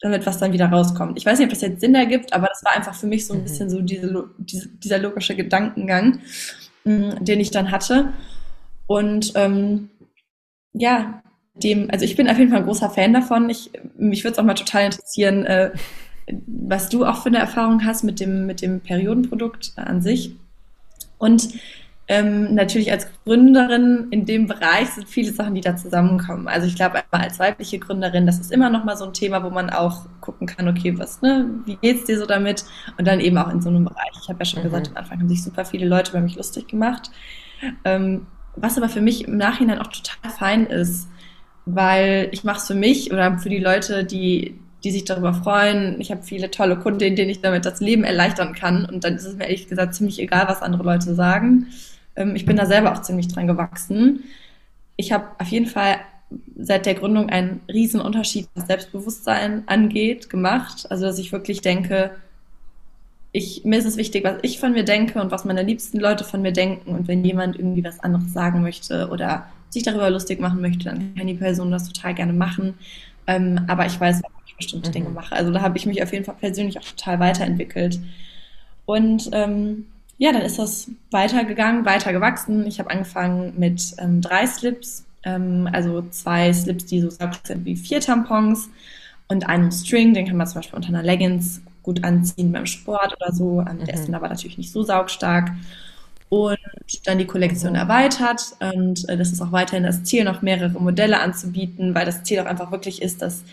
damit was dann wieder rauskommt. Ich weiß nicht, ob das jetzt Sinn ergibt, aber das war einfach für mich so ein mhm. bisschen so diese, diese, dieser logische Gedankengang, mm, den ich dann hatte. Und ähm, ja, dem, also ich bin auf jeden Fall ein großer Fan davon. Ich, mich würde es auch mal total interessieren, äh, was du auch für eine Erfahrung hast mit dem, mit dem Periodenprodukt an sich. Und ähm, natürlich als Gründerin in dem Bereich sind viele Sachen, die da zusammenkommen. Also ich glaube, als weibliche Gründerin, das ist immer noch mal so ein Thema, wo man auch gucken kann, okay, was, ne, wie geht's dir so damit? Und dann eben auch in so einem Bereich. Ich habe ja schon mhm. gesagt, am Anfang haben sich super viele Leute über mich lustig gemacht. Ähm, was aber für mich im Nachhinein auch total fein ist, weil ich mache es für mich oder für die Leute, die die sich darüber freuen. Ich habe viele tolle Kunden, denen ich damit das Leben erleichtern kann. Und dann ist es mir ehrlich gesagt ziemlich egal, was andere Leute sagen. Ähm, ich bin da selber auch ziemlich dran gewachsen. Ich habe auf jeden Fall seit der Gründung einen riesen Unterschied, was Selbstbewusstsein angeht, gemacht. Also dass ich wirklich denke, ich, mir ist es wichtig, was ich von mir denke und was meine liebsten Leute von mir denken. Und wenn jemand irgendwie was anderes sagen möchte oder sich darüber lustig machen möchte, dann kann die Person das total gerne machen. Ähm, aber ich weiß, ich bestimmte mhm. Dinge mache. Also da habe ich mich auf jeden Fall persönlich auch total weiterentwickelt. Und ähm, ja, dann ist das weitergegangen, weiter gewachsen. Ich habe angefangen mit ähm, drei Slips, ähm, also zwei Slips, die so saugst sind wie vier Tampons und einem String, den kann man zum Beispiel unter einer Leggings gut anziehen beim Sport oder so. Ähm, mhm. Der ist dann aber natürlich nicht so saugstark und dann die Kollektion mhm. erweitert. Und äh, das ist auch weiterhin das Ziel, noch mehrere Modelle anzubieten, weil das Ziel auch einfach wirklich ist, dass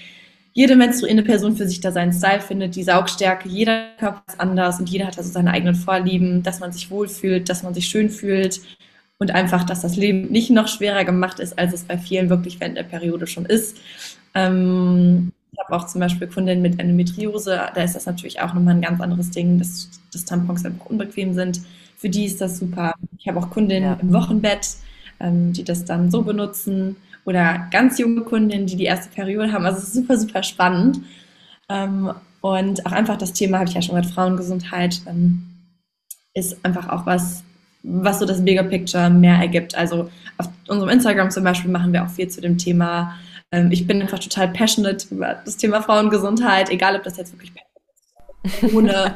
jede menstruierende Person für sich da seinen Style findet, die Saugstärke, jeder Körper ist anders und jeder hat also seine eigenen Vorlieben, dass man sich wohlfühlt, dass man sich schön fühlt und einfach, dass das Leben nicht noch schwerer gemacht ist, als es bei vielen wirklich während der Periode schon ist. Ähm, ich habe auch zum Beispiel Kundinnen mit Endometriose, da ist das natürlich auch nochmal ein ganz anderes Ding, dass, dass Tampons einfach unbequem sind für die ist das super. Ich habe auch Kundinnen ja. im Wochenbett, ähm, die das dann so benutzen oder ganz junge Kundinnen, die die erste Periode haben. Also es ist super, super spannend. Ähm, und auch einfach das Thema, habe ich ja schon gesagt, Frauengesundheit ähm, ist einfach auch was, was so das Bigger Picture mehr ergibt. Also auf unserem Instagram zum Beispiel machen wir auch viel zu dem Thema. Ähm, ich bin einfach total passionate über das Thema Frauengesundheit, egal ob das jetzt wirklich ohne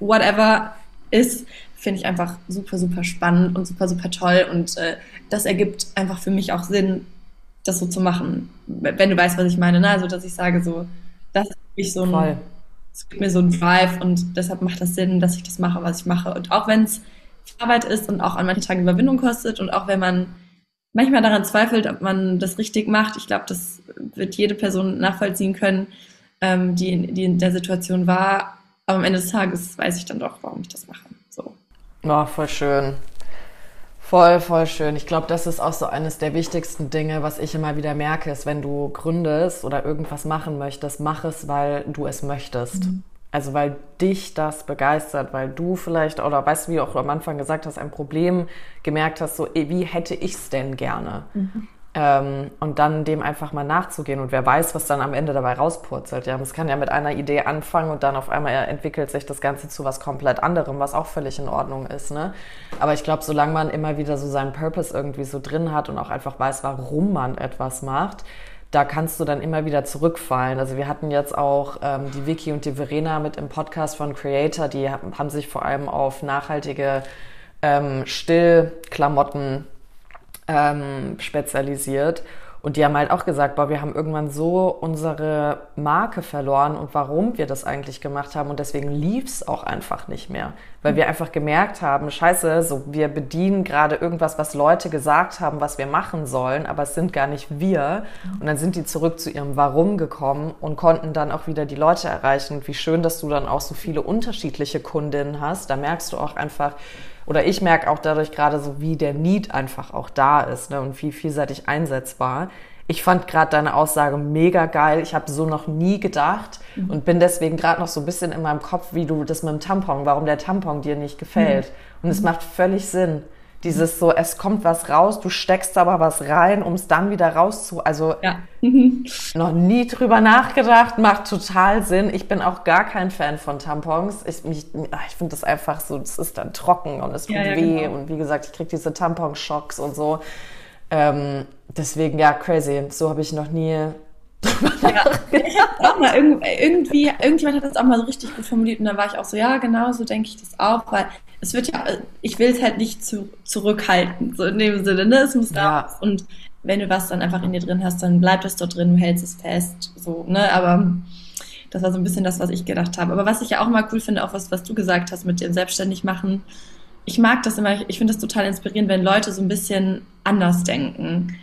whatever ist, finde ich einfach super, super spannend und super, super toll. Und äh, das ergibt einfach für mich auch Sinn, das so zu machen. Wenn du weißt, was ich meine, ne? Also, dass ich sage, so, das ist mich so ein, es gibt mir so ein Drive und deshalb macht das Sinn, dass ich das mache, was ich mache. Und auch wenn es Arbeit ist und auch an manchen Tagen Überwindung kostet und auch wenn man manchmal daran zweifelt, ob man das richtig macht, ich glaube, das wird jede Person nachvollziehen können, ähm, die, die in der Situation war, aber am Ende des Tages weiß ich dann doch, warum ich das mache. So. Oh, voll schön. Voll, voll schön. Ich glaube, das ist auch so eines der wichtigsten Dinge, was ich immer wieder merke, ist, wenn du gründest oder irgendwas machen möchtest, mach es, weil du es möchtest. Mhm. Also weil dich das begeistert, weil du vielleicht, oder weißt du, wie auch du am Anfang gesagt hast, ein Problem gemerkt hast, so wie hätte ich es denn gerne? Mhm. Ähm, und dann dem einfach mal nachzugehen und wer weiß, was dann am Ende dabei rauspurzelt. Ja, es kann ja mit einer Idee anfangen und dann auf einmal entwickelt sich das Ganze zu was komplett anderem, was auch völlig in Ordnung ist. Ne? Aber ich glaube, solange man immer wieder so seinen Purpose irgendwie so drin hat und auch einfach weiß, warum man etwas macht, da kannst du dann immer wieder zurückfallen. Also wir hatten jetzt auch ähm, die Vicky und die Verena mit im Podcast von Creator, die haben sich vor allem auf nachhaltige ähm, Stillklamotten ähm, spezialisiert. Und die haben halt auch gesagt, boah, wir haben irgendwann so unsere Marke verloren und warum wir das eigentlich gemacht haben. Und deswegen lief's auch einfach nicht mehr. Weil wir einfach gemerkt haben, scheiße, so, wir bedienen gerade irgendwas, was Leute gesagt haben, was wir machen sollen, aber es sind gar nicht wir. Und dann sind die zurück zu ihrem Warum gekommen und konnten dann auch wieder die Leute erreichen. Wie schön, dass du dann auch so viele unterschiedliche Kundinnen hast. Da merkst du auch einfach, oder ich merke auch dadurch gerade so, wie der Need einfach auch da ist ne, und wie vielseitig einsetzbar. Ich fand gerade deine Aussage mega geil. Ich habe so noch nie gedacht mhm. und bin deswegen gerade noch so ein bisschen in meinem Kopf, wie du das mit dem Tampon, warum der Tampon dir nicht gefällt. Mhm. Und es macht völlig Sinn. Dieses so, es kommt was raus, du steckst aber was rein, um es dann wieder rauszu. Also ja. noch nie drüber nachgedacht, macht total Sinn. Ich bin auch gar kein Fan von Tampons. Ich, ich finde das einfach so, es ist dann trocken und es tut ja, ja, weh. Genau. Und wie gesagt, ich kriege diese Tamponschocks und so. Ähm, deswegen, ja, crazy. So habe ich noch nie ja, ich auch mal irgendwie, irgendjemand hat das auch mal so richtig gut formuliert und da war ich auch so, ja, genau so denke ich das auch, weil es wird ja, ich will es halt nicht zu, zurückhalten, so in dem Sinne, ne? Es muss ja. raus. Und wenn du was dann einfach in dir drin hast, dann bleibt es dort drin, du hältst es fest, so, ne? Aber das war so ein bisschen das, was ich gedacht habe. Aber was ich ja auch mal cool finde, auch was, was du gesagt hast mit dem selbstständig machen, ich mag das immer, ich finde das total inspirierend, wenn Leute so ein bisschen anders denken.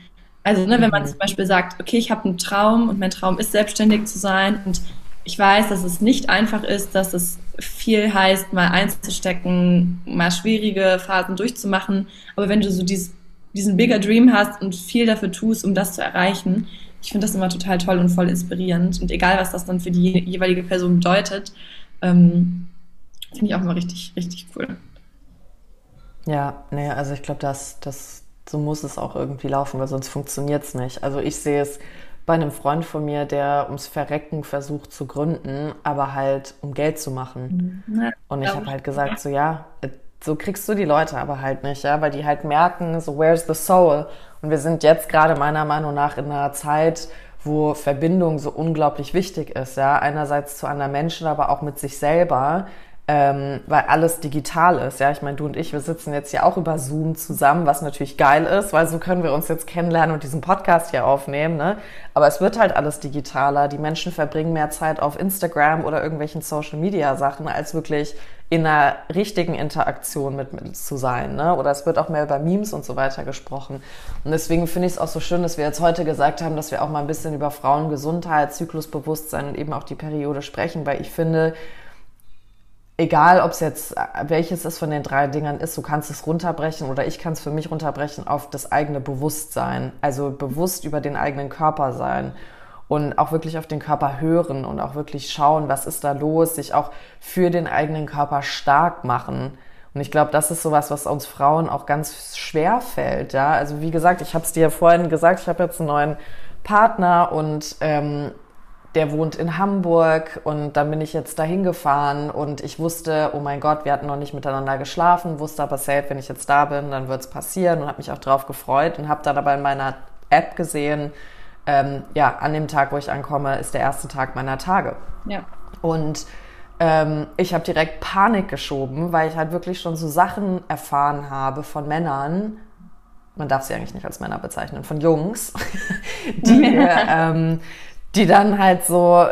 Also, ne, wenn man mhm. zum Beispiel sagt, okay, ich habe einen Traum und mein Traum ist, selbstständig zu sein und ich weiß, dass es nicht einfach ist, dass es viel heißt, mal einzustecken, mal schwierige Phasen durchzumachen. Aber wenn du so dieses, diesen bigger Dream hast und viel dafür tust, um das zu erreichen, ich finde das immer total toll und voll inspirierend. Und egal, was das dann für die jeweilige Person bedeutet, ähm, finde ich auch immer richtig, richtig cool. Ja, nee, also ich glaube, dass das so muss es auch irgendwie laufen, weil sonst funktioniert es nicht. Also ich sehe es bei einem Freund von mir, der ums Verrecken versucht zu gründen, aber halt um Geld zu machen. Mhm. Und ich habe halt gesagt, so ja, so kriegst du die Leute aber halt nicht, ja, weil die halt merken, so where's the soul? Und wir sind jetzt gerade meiner Meinung nach in einer Zeit, wo Verbindung so unglaublich wichtig ist, ja, einerseits zu anderen Menschen, aber auch mit sich selber, ähm, weil alles digital ist. Ja, ich meine, du und ich, wir sitzen jetzt ja auch über Zoom zusammen, was natürlich geil ist, weil so können wir uns jetzt kennenlernen und diesen Podcast hier aufnehmen. Ne? Aber es wird halt alles digitaler. Die Menschen verbringen mehr Zeit auf Instagram oder irgendwelchen Social Media Sachen, als wirklich in einer richtigen Interaktion mit, mit zu sein. Ne? Oder es wird auch mehr über Memes und so weiter gesprochen. Und deswegen finde ich es auch so schön, dass wir jetzt heute gesagt haben, dass wir auch mal ein bisschen über Frauengesundheit, Zyklusbewusstsein und eben auch die Periode sprechen, weil ich finde, egal ob es jetzt welches es von den drei Dingern ist, du kannst es runterbrechen oder ich kann es für mich runterbrechen auf das eigene Bewusstsein. Also bewusst über den eigenen Körper sein und auch wirklich auf den Körper hören und auch wirklich schauen, was ist da los, sich auch für den eigenen Körper stark machen. Und ich glaube, das ist sowas, was uns Frauen auch ganz schwer fällt. Ja, also wie gesagt, ich habe es dir vorhin gesagt, ich habe jetzt einen neuen Partner und ähm, der wohnt in Hamburg und dann bin ich jetzt dahin gefahren und ich wusste, oh mein Gott, wir hatten noch nicht miteinander geschlafen, wusste aber safe, wenn ich jetzt da bin, dann wird's passieren und habe mich auch drauf gefreut und habe dann aber in meiner App gesehen, ähm, ja, an dem Tag, wo ich ankomme, ist der erste Tag meiner Tage. Ja. Und ähm, ich habe direkt Panik geschoben, weil ich halt wirklich schon so Sachen erfahren habe von Männern, man darf sie eigentlich nicht als Männer bezeichnen, von Jungs, die, ähm, die dann halt so,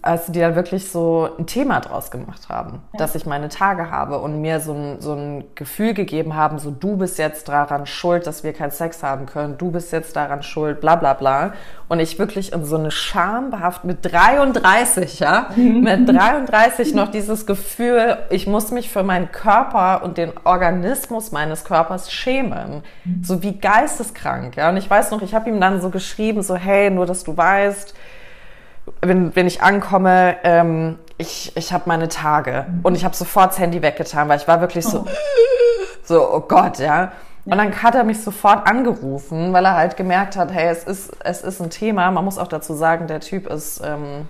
also die dann wirklich so ein Thema draus gemacht haben, ja. dass ich meine Tage habe und mir so ein, so ein Gefühl gegeben haben, so du bist jetzt daran schuld, dass wir keinen Sex haben können, du bist jetzt daran schuld, bla bla bla. Und ich wirklich in so eine Scham behaft mit 33, ja, mit 33 noch dieses Gefühl, ich muss mich für meinen Körper und den Organismus meines Körpers schämen. Mhm. So wie geisteskrank, ja. Und ich weiß noch, ich habe ihm dann so geschrieben, so hey, nur dass du weißt, wenn, wenn ich ankomme, ähm, ich, ich habe meine Tage. Und ich habe sofort das Handy weggetan, weil ich war wirklich so, oh. so, oh Gott, ja. Und dann hat er mich sofort angerufen, weil er halt gemerkt hat, hey, es ist, es ist ein Thema. Man muss auch dazu sagen, der Typ ist, ähm,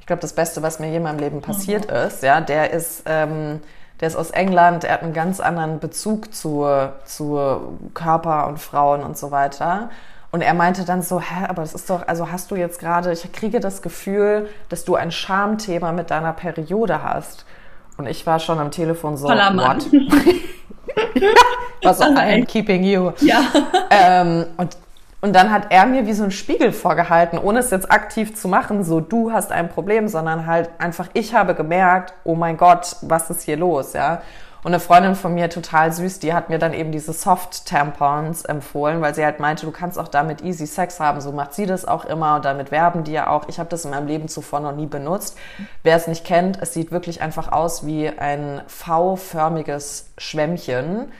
ich glaube, das Beste, was mir je in meinem Leben passiert mhm. ist. Ja, der ist, ähm, der ist aus England, er hat einen ganz anderen Bezug zu, zu Körper und Frauen und so weiter. Und er meinte dann so, hä, aber das ist doch, also hast du jetzt gerade, ich kriege das Gefühl, dass du ein Schamthema mit deiner Periode hast. Und ich war schon am Telefon so, Voller Mann. was also, I'm keeping you. Ja. Ähm, und, und dann hat er mir wie so ein Spiegel vorgehalten, ohne es jetzt aktiv zu machen, so du hast ein Problem, sondern halt einfach, ich habe gemerkt, oh mein Gott, was ist hier los, ja. Und eine Freundin von mir, total süß, die hat mir dann eben diese Soft-Tampons empfohlen, weil sie halt meinte, du kannst auch damit easy Sex haben. So macht sie das auch immer und damit werben die ja auch. Ich habe das in meinem Leben zuvor noch nie benutzt. Wer es nicht kennt, es sieht wirklich einfach aus wie ein V-förmiges Schwämmchen.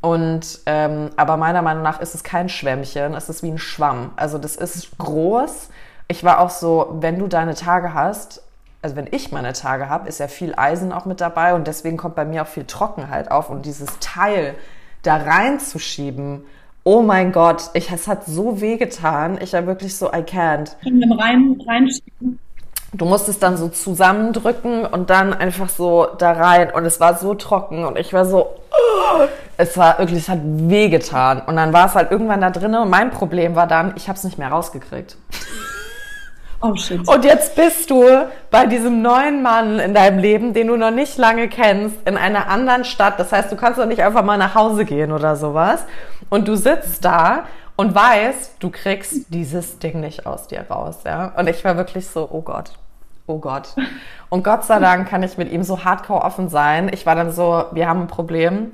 Und ähm, aber meiner Meinung nach ist es kein Schwämmchen, es ist wie ein Schwamm. Also das ist groß. Ich war auch so, wenn du deine Tage hast, also wenn ich meine Tage habe, ist ja viel Eisen auch mit dabei und deswegen kommt bei mir auch viel Trockenheit auf und dieses Teil da reinzuschieben, oh mein Gott, ich, es hat so weh getan. Ich war wirklich so, I can't. Rein, reinschieben. Du musst es dann so zusammendrücken und dann einfach so da rein und es war so trocken und ich war so, oh, es war wirklich, es hat weh getan und dann war es halt irgendwann da drinnen und mein Problem war dann, ich habe es nicht mehr rausgekriegt. Oh shit. Und jetzt bist du bei diesem neuen Mann in deinem Leben, den du noch nicht lange kennst, in einer anderen Stadt. Das heißt, du kannst doch nicht einfach mal nach Hause gehen oder sowas. Und du sitzt da und weißt, du kriegst dieses Ding nicht aus dir raus, ja. Und ich war wirklich so, oh Gott, oh Gott. Und Gott sei Dank kann ich mit ihm so hardcore offen sein. Ich war dann so, wir haben ein Problem.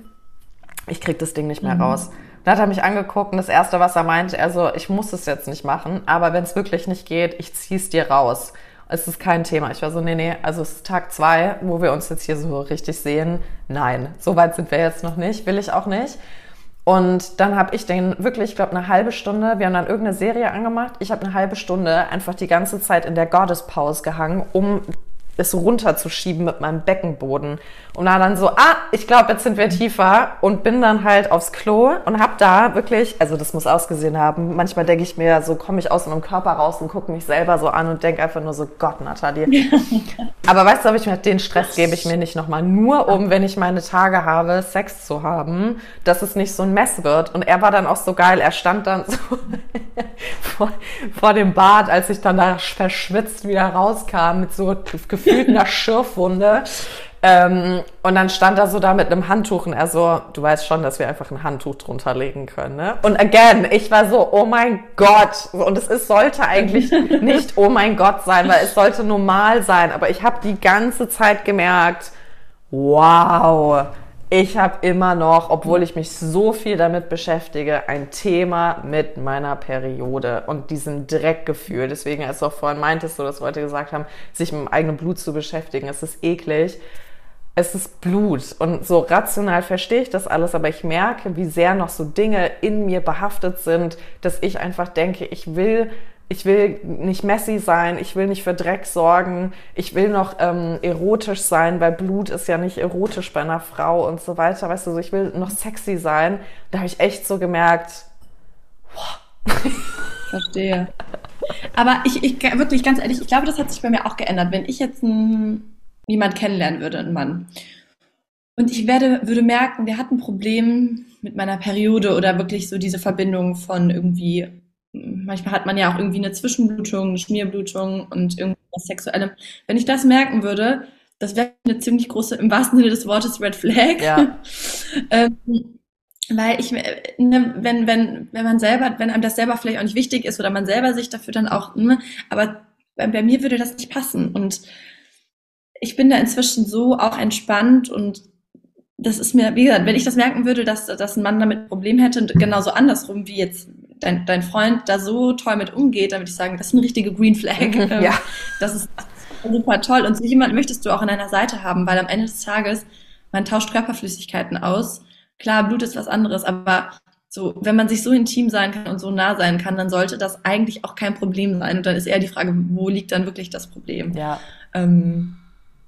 Ich krieg das Ding nicht mehr mhm. raus. Dann hat er mich angeguckt und das Erste, was er meinte, er so, ich muss es jetzt nicht machen, aber wenn es wirklich nicht geht, ich zieh's dir raus. Es ist kein Thema. Ich war so, nee, nee, also es ist Tag zwei, wo wir uns jetzt hier so richtig sehen. Nein, so weit sind wir jetzt noch nicht, will ich auch nicht. Und dann habe ich den wirklich, ich glaube, eine halbe Stunde, wir haben dann irgendeine Serie angemacht. Ich habe eine halbe Stunde einfach die ganze Zeit in der Goddess Pause gehangen, um es runterzuschieben mit meinem Beckenboden. Und da dann so, ah, ich glaube, jetzt sind wir tiefer und bin dann halt aufs Klo und hab da wirklich, also das muss ausgesehen haben. Manchmal denke ich mir, so komme ich aus meinem Körper raus und gucke mich selber so an und denke einfach nur so, Gott, Nathalie. Aber weißt du, ob ich mir den Stress gebe ich mir nicht nochmal, nur um, wenn ich meine Tage habe, Sex zu haben, dass es nicht so ein Mess wird. Und er war dann auch so geil, er stand dann so vor, vor dem Bad, als ich dann da verschwitzt wieder rauskam mit so gefühlt einer Schürfwunde. Ähm, und dann stand er so da mit einem Handtuch und er so, du weißt schon, dass wir einfach ein Handtuch drunter legen können, ne? Und again, ich war so, oh mein Gott. Und es ist, sollte eigentlich nicht oh mein Gott sein, weil es sollte normal sein. Aber ich habe die ganze Zeit gemerkt, wow, ich habe immer noch, obwohl ich mich so viel damit beschäftige, ein Thema mit meiner Periode und diesem Dreckgefühl. Deswegen, als du auch vorhin meintest, so, dass Leute gesagt haben, sich mit dem eigenen Blut zu beschäftigen, es ist eklig es ist Blut und so rational verstehe ich das alles, aber ich merke, wie sehr noch so Dinge in mir behaftet sind, dass ich einfach denke, ich will, ich will nicht messy sein, ich will nicht für Dreck sorgen, ich will noch ähm, erotisch sein, weil Blut ist ja nicht erotisch bei einer Frau und so weiter, weißt du, so ich will noch sexy sein. Da habe ich echt so gemerkt, wow. Verstehe. Aber ich, ich wirklich ganz ehrlich, ich glaube, das hat sich bei mir auch geändert. Wenn ich jetzt ein jemand kennenlernen würde, ein Mann. Und ich werde, würde merken, der hat ein Problem mit meiner Periode oder wirklich so diese Verbindung von irgendwie, manchmal hat man ja auch irgendwie eine Zwischenblutung, eine Schmierblutung und irgendwas Sexuellem. Wenn ich das merken würde, das wäre eine ziemlich große, im wahrsten Sinne des Wortes, Red Flag. Ja. ähm, weil ich, ne, wenn, wenn, wenn man selber, wenn einem das selber vielleicht auch nicht wichtig ist oder man selber sich dafür dann auch, ne, aber bei, bei mir würde das nicht passen. Und ich bin da inzwischen so auch entspannt und das ist mir, wie gesagt, wenn ich das merken würde, dass, dass ein Mann damit ein Problem hätte, genauso andersrum wie jetzt dein, dein Freund da so toll mit umgeht, dann würde ich sagen, das ist eine richtige Green Flag. ja. Das ist super toll. Und so jemand möchtest du auch an deiner Seite haben, weil am Ende des Tages, man tauscht Körperflüssigkeiten aus. Klar, Blut ist was anderes, aber so, wenn man sich so intim sein kann und so nah sein kann, dann sollte das eigentlich auch kein Problem sein. Und dann ist eher die Frage, wo liegt dann wirklich das Problem? Ja. Ähm,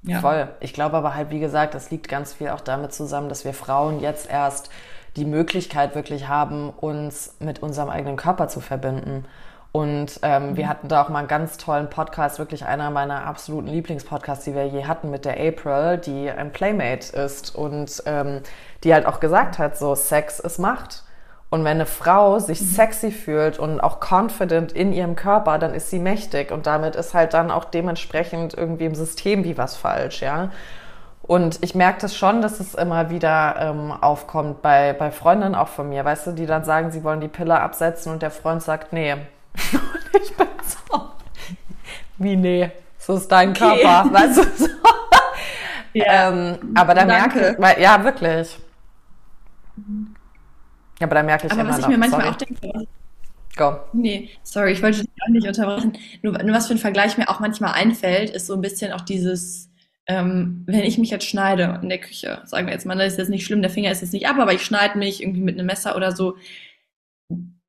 Ja. Voll. Ich glaube aber halt, wie gesagt, das liegt ganz viel auch damit zusammen, dass wir Frauen jetzt erst die Möglichkeit wirklich haben, uns mit unserem eigenen Körper zu verbinden. Und ähm, mhm. wir hatten da auch mal einen ganz tollen Podcast, wirklich einer meiner absoluten Lieblingspodcasts, die wir je hatten mit der April, die ein Playmate ist und ähm, die halt auch gesagt hat, so Sex ist Macht. Und wenn eine Frau sich mhm. sexy fühlt und auch confident in ihrem Körper, dann ist sie mächtig und damit ist halt dann auch dementsprechend irgendwie im System wie was falsch, ja. Und ich merke das schon, dass es immer wieder ähm, aufkommt bei, bei Freundinnen auch von mir, weißt du, die dann sagen, sie wollen die Pille absetzen und der Freund sagt, nee. und ich bin so, wie nee, so ist dein okay. Körper, weißt du, so. Ja. Ähm, aber da Danke. merke ich, weil, ja, wirklich. Aber da merke ich aber immer was ich mir manchmal sorry. auch denke, Go. Nee, sorry, ich wollte dich auch nicht unterbrechen. Nur, nur was für ein Vergleich mir auch manchmal einfällt, ist so ein bisschen auch dieses, ähm, wenn ich mich jetzt schneide in der Küche, sagen wir jetzt mal, das ist jetzt nicht schlimm, der Finger ist jetzt nicht ab, aber ich schneide mich irgendwie mit einem Messer oder so,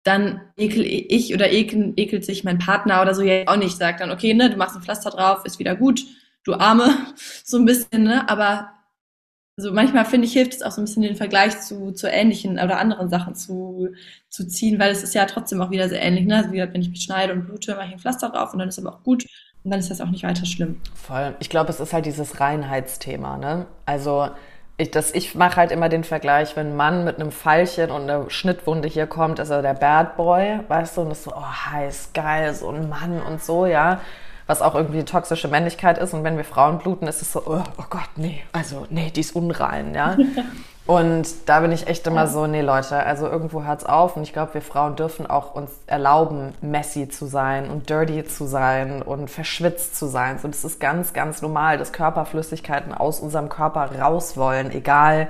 dann ekel ich oder ekel, ekelt sich mein Partner oder so ja auch nicht, sagt dann, okay, ne, du machst ein Pflaster drauf, ist wieder gut, du Arme, so ein bisschen, ne, aber so manchmal finde ich, hilft es auch so ein bisschen den Vergleich zu, zu ähnlichen oder anderen Sachen zu, zu ziehen, weil es ist ja trotzdem auch wieder sehr ähnlich, ne, also wie gesagt, wenn ich mich schneide und blute, mache ich ein Pflaster drauf und dann ist aber auch gut und dann ist das auch nicht weiter schlimm. Voll. Ich glaube, es ist halt dieses Reinheitsthema, ne? Also ich, das, ich mache halt immer den Vergleich, wenn ein Mann mit einem Pfeilchen und einer Schnittwunde hier kommt, ist er der Bad Boy, weißt du, und das so, oh, heiß, geil, so ein Mann und so, ja. Was auch irgendwie toxische Männlichkeit ist. Und wenn wir Frauen bluten, ist es so, oh, oh Gott, nee, also, nee, die ist unrein, ja. Und da bin ich echt immer so, nee Leute, also irgendwo hört's auf und ich glaube, wir Frauen dürfen auch uns erlauben, messy zu sein und dirty zu sein und verschwitzt zu sein. So, das ist ganz, ganz normal, dass Körperflüssigkeiten aus unserem Körper raus wollen, egal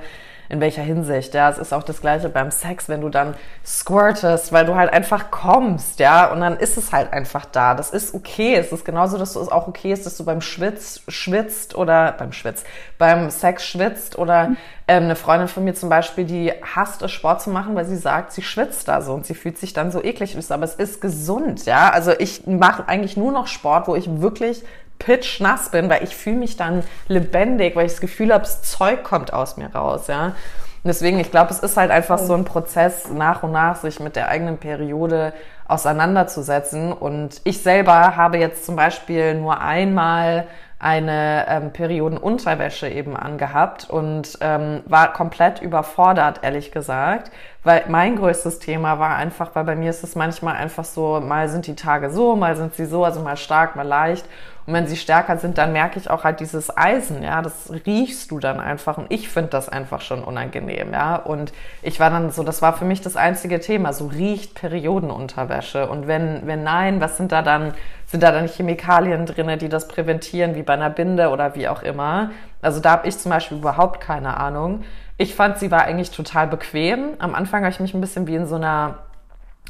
in welcher Hinsicht. Ja, es ist auch das Gleiche beim Sex, wenn du dann squirtest, weil du halt einfach kommst, ja, und dann ist es halt einfach da. Das ist okay. Es ist genauso, dass du es auch okay ist, dass du beim Schwitz schwitzt oder beim Schwitz, beim Sex schwitzt oder ähm, eine Freundin von mir zum Beispiel, die hasst es, Sport zu machen, weil sie sagt, sie schwitzt da so und sie fühlt sich dann so eklig. Aber es ist gesund, ja. Also ich mache eigentlich nur noch Sport, wo ich wirklich pitch nass bin, weil ich fühle mich dann lebendig, weil ich das Gefühl habe, das Zeug kommt aus mir raus, ja. Und deswegen, ich glaube, es ist halt einfach so ein Prozess, nach und nach sich mit der eigenen Periode auseinanderzusetzen. Und ich selber habe jetzt zum Beispiel nur einmal eine ähm, Periodenunterwäsche eben angehabt und ähm, war komplett überfordert, ehrlich gesagt, weil mein größtes Thema war einfach, weil bei mir ist es manchmal einfach so, mal sind die Tage so, mal sind sie so, also mal stark, mal leicht. Und wenn sie stärker sind, dann merke ich auch halt dieses Eisen, ja, das riechst du dann einfach. Und ich finde das einfach schon unangenehm, ja. Und ich war dann so, das war für mich das einzige Thema, so riecht Periodenunterwäsche. Und wenn, wenn nein, was sind da dann, sind da dann Chemikalien drinne, die das präventieren, wie bei einer Binde oder wie auch immer? Also da habe ich zum Beispiel überhaupt keine Ahnung. Ich fand, sie war eigentlich total bequem. Am Anfang habe ich mich ein bisschen wie in so einer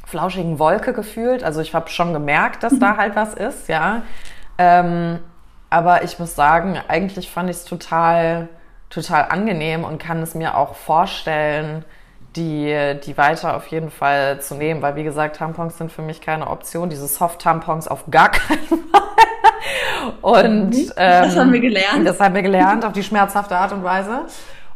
flauschigen Wolke gefühlt. Also ich habe schon gemerkt, dass da halt was ist, ja. Ähm, aber ich muss sagen, eigentlich fand ich es total, total angenehm und kann es mir auch vorstellen, die, die weiter auf jeden Fall zu nehmen, weil wie gesagt, Tampons sind für mich keine Option. Diese Soft-Tampons auf gar keinen Fall. Und ähm, das haben wir gelernt. Das haben wir gelernt auf die schmerzhafte Art und Weise.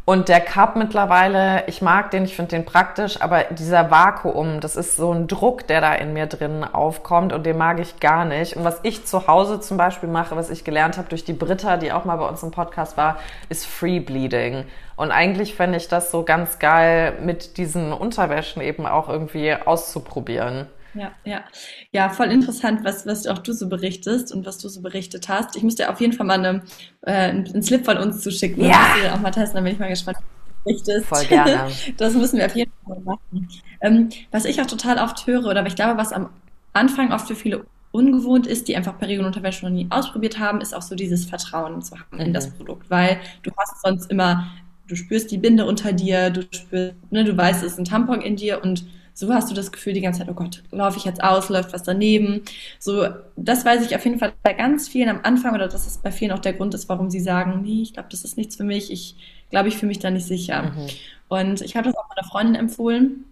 Und der Cup mittlerweile, ich mag den, ich finde den praktisch, aber dieser Vakuum, das ist so ein Druck, der da in mir drin aufkommt und den mag ich gar nicht. Und was ich zu Hause zum Beispiel mache, was ich gelernt habe durch die Britta, die auch mal bei uns im Podcast war, ist Free Bleeding. Und eigentlich fände ich das so ganz geil, mit diesen Unterwäschen eben auch irgendwie auszuprobieren. Ja, ja. Ja, voll interessant, was, was auch du so berichtest und was du so berichtet hast. Ich müsste auf jeden Fall mal eine, äh, einen Slip von uns zuschicken. Ja. Das auch mal testen, dann bin ich mal gespannt, was du berichtest. Voll gerne. Das müssen wir auf jeden Fall machen. Ähm, was ich auch total oft höre, oder ich glaube, was am Anfang oft für viele ungewohnt ist, die einfach Periodenunterwäsche noch nie ausprobiert haben, ist auch so dieses Vertrauen zu haben mhm. in das mhm. Produkt. Weil du hast sonst immer, du spürst die Binde unter dir, du spürst, ne, du weißt, es ist ein Tampon in dir und so hast du das Gefühl die ganze Zeit, oh Gott, laufe ich jetzt aus, läuft was daneben. So, das weiß ich auf jeden Fall bei ganz vielen am Anfang oder dass es bei vielen auch der Grund ist, warum sie sagen, nee, ich glaube, das ist nichts für mich. Ich glaube, ich fühle mich da nicht sicher. Mhm. Und ich habe das auch meiner Freundin empfohlen.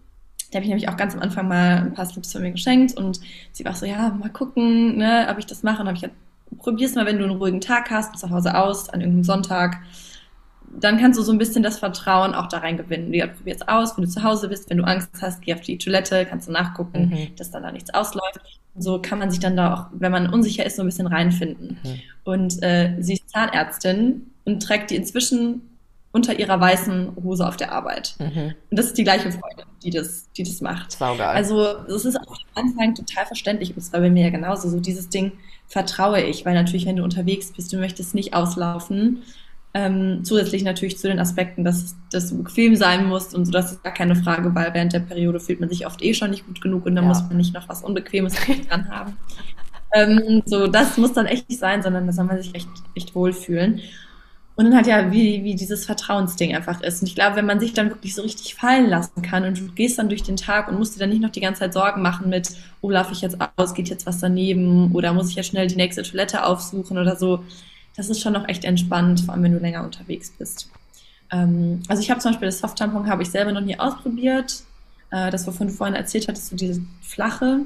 Die habe ich nämlich auch ganz am Anfang mal ein paar Slips von mir geschenkt und sie war so, ja, mal gucken, ne, ob ich das mache. Und habe ich probier's mal, wenn du einen ruhigen Tag hast, zu Hause aus, an irgendeinem Sonntag, dann kannst du so ein bisschen das Vertrauen auch da rein gewinnen. Ja, probier's aus, wenn du zu Hause bist, wenn du Angst hast, geh auf die Toilette, kannst du nachgucken, mhm. dass dann da nichts ausläuft. So kann man sich dann da auch, wenn man unsicher ist, so ein bisschen reinfinden. Mhm. Und äh, sie ist Zahnärztin und trägt die inzwischen unter ihrer weißen Hose auf der Arbeit. Mhm. Und das ist die gleiche Freundin, die das, die das macht. Saugeil. Also es ist auch am Anfang total verständlich. Und es war bei mir ja genauso. So dieses Ding vertraue ich, weil natürlich, wenn du unterwegs bist, du möchtest nicht auslaufen. Ähm, zusätzlich natürlich zu den Aspekten, dass, dass du bequem sein musst und so, das ist gar keine Frage, weil während der Periode fühlt man sich oft eh schon nicht gut genug und dann ja. muss man nicht noch was Unbequemes dran haben. Ähm, so, das muss dann echt nicht sein, sondern da soll man sich echt, echt wohlfühlen. Und dann hat ja, wie, wie dieses Vertrauensding einfach ist. Und ich glaube, wenn man sich dann wirklich so richtig fallen lassen kann und du gehst dann durch den Tag und musst dir dann nicht noch die ganze Zeit Sorgen machen mit, oh, laufe ich jetzt aus, geht jetzt was daneben oder muss ich jetzt schnell die nächste Toilette aufsuchen oder so. Das ist schon noch echt entspannt, vor allem wenn du länger unterwegs bist. Ähm, also ich habe zum Beispiel das Soft-Tampon habe ich selber noch nie ausprobiert. Äh, das, wovon du vorhin erzählt hattest, so diese flache,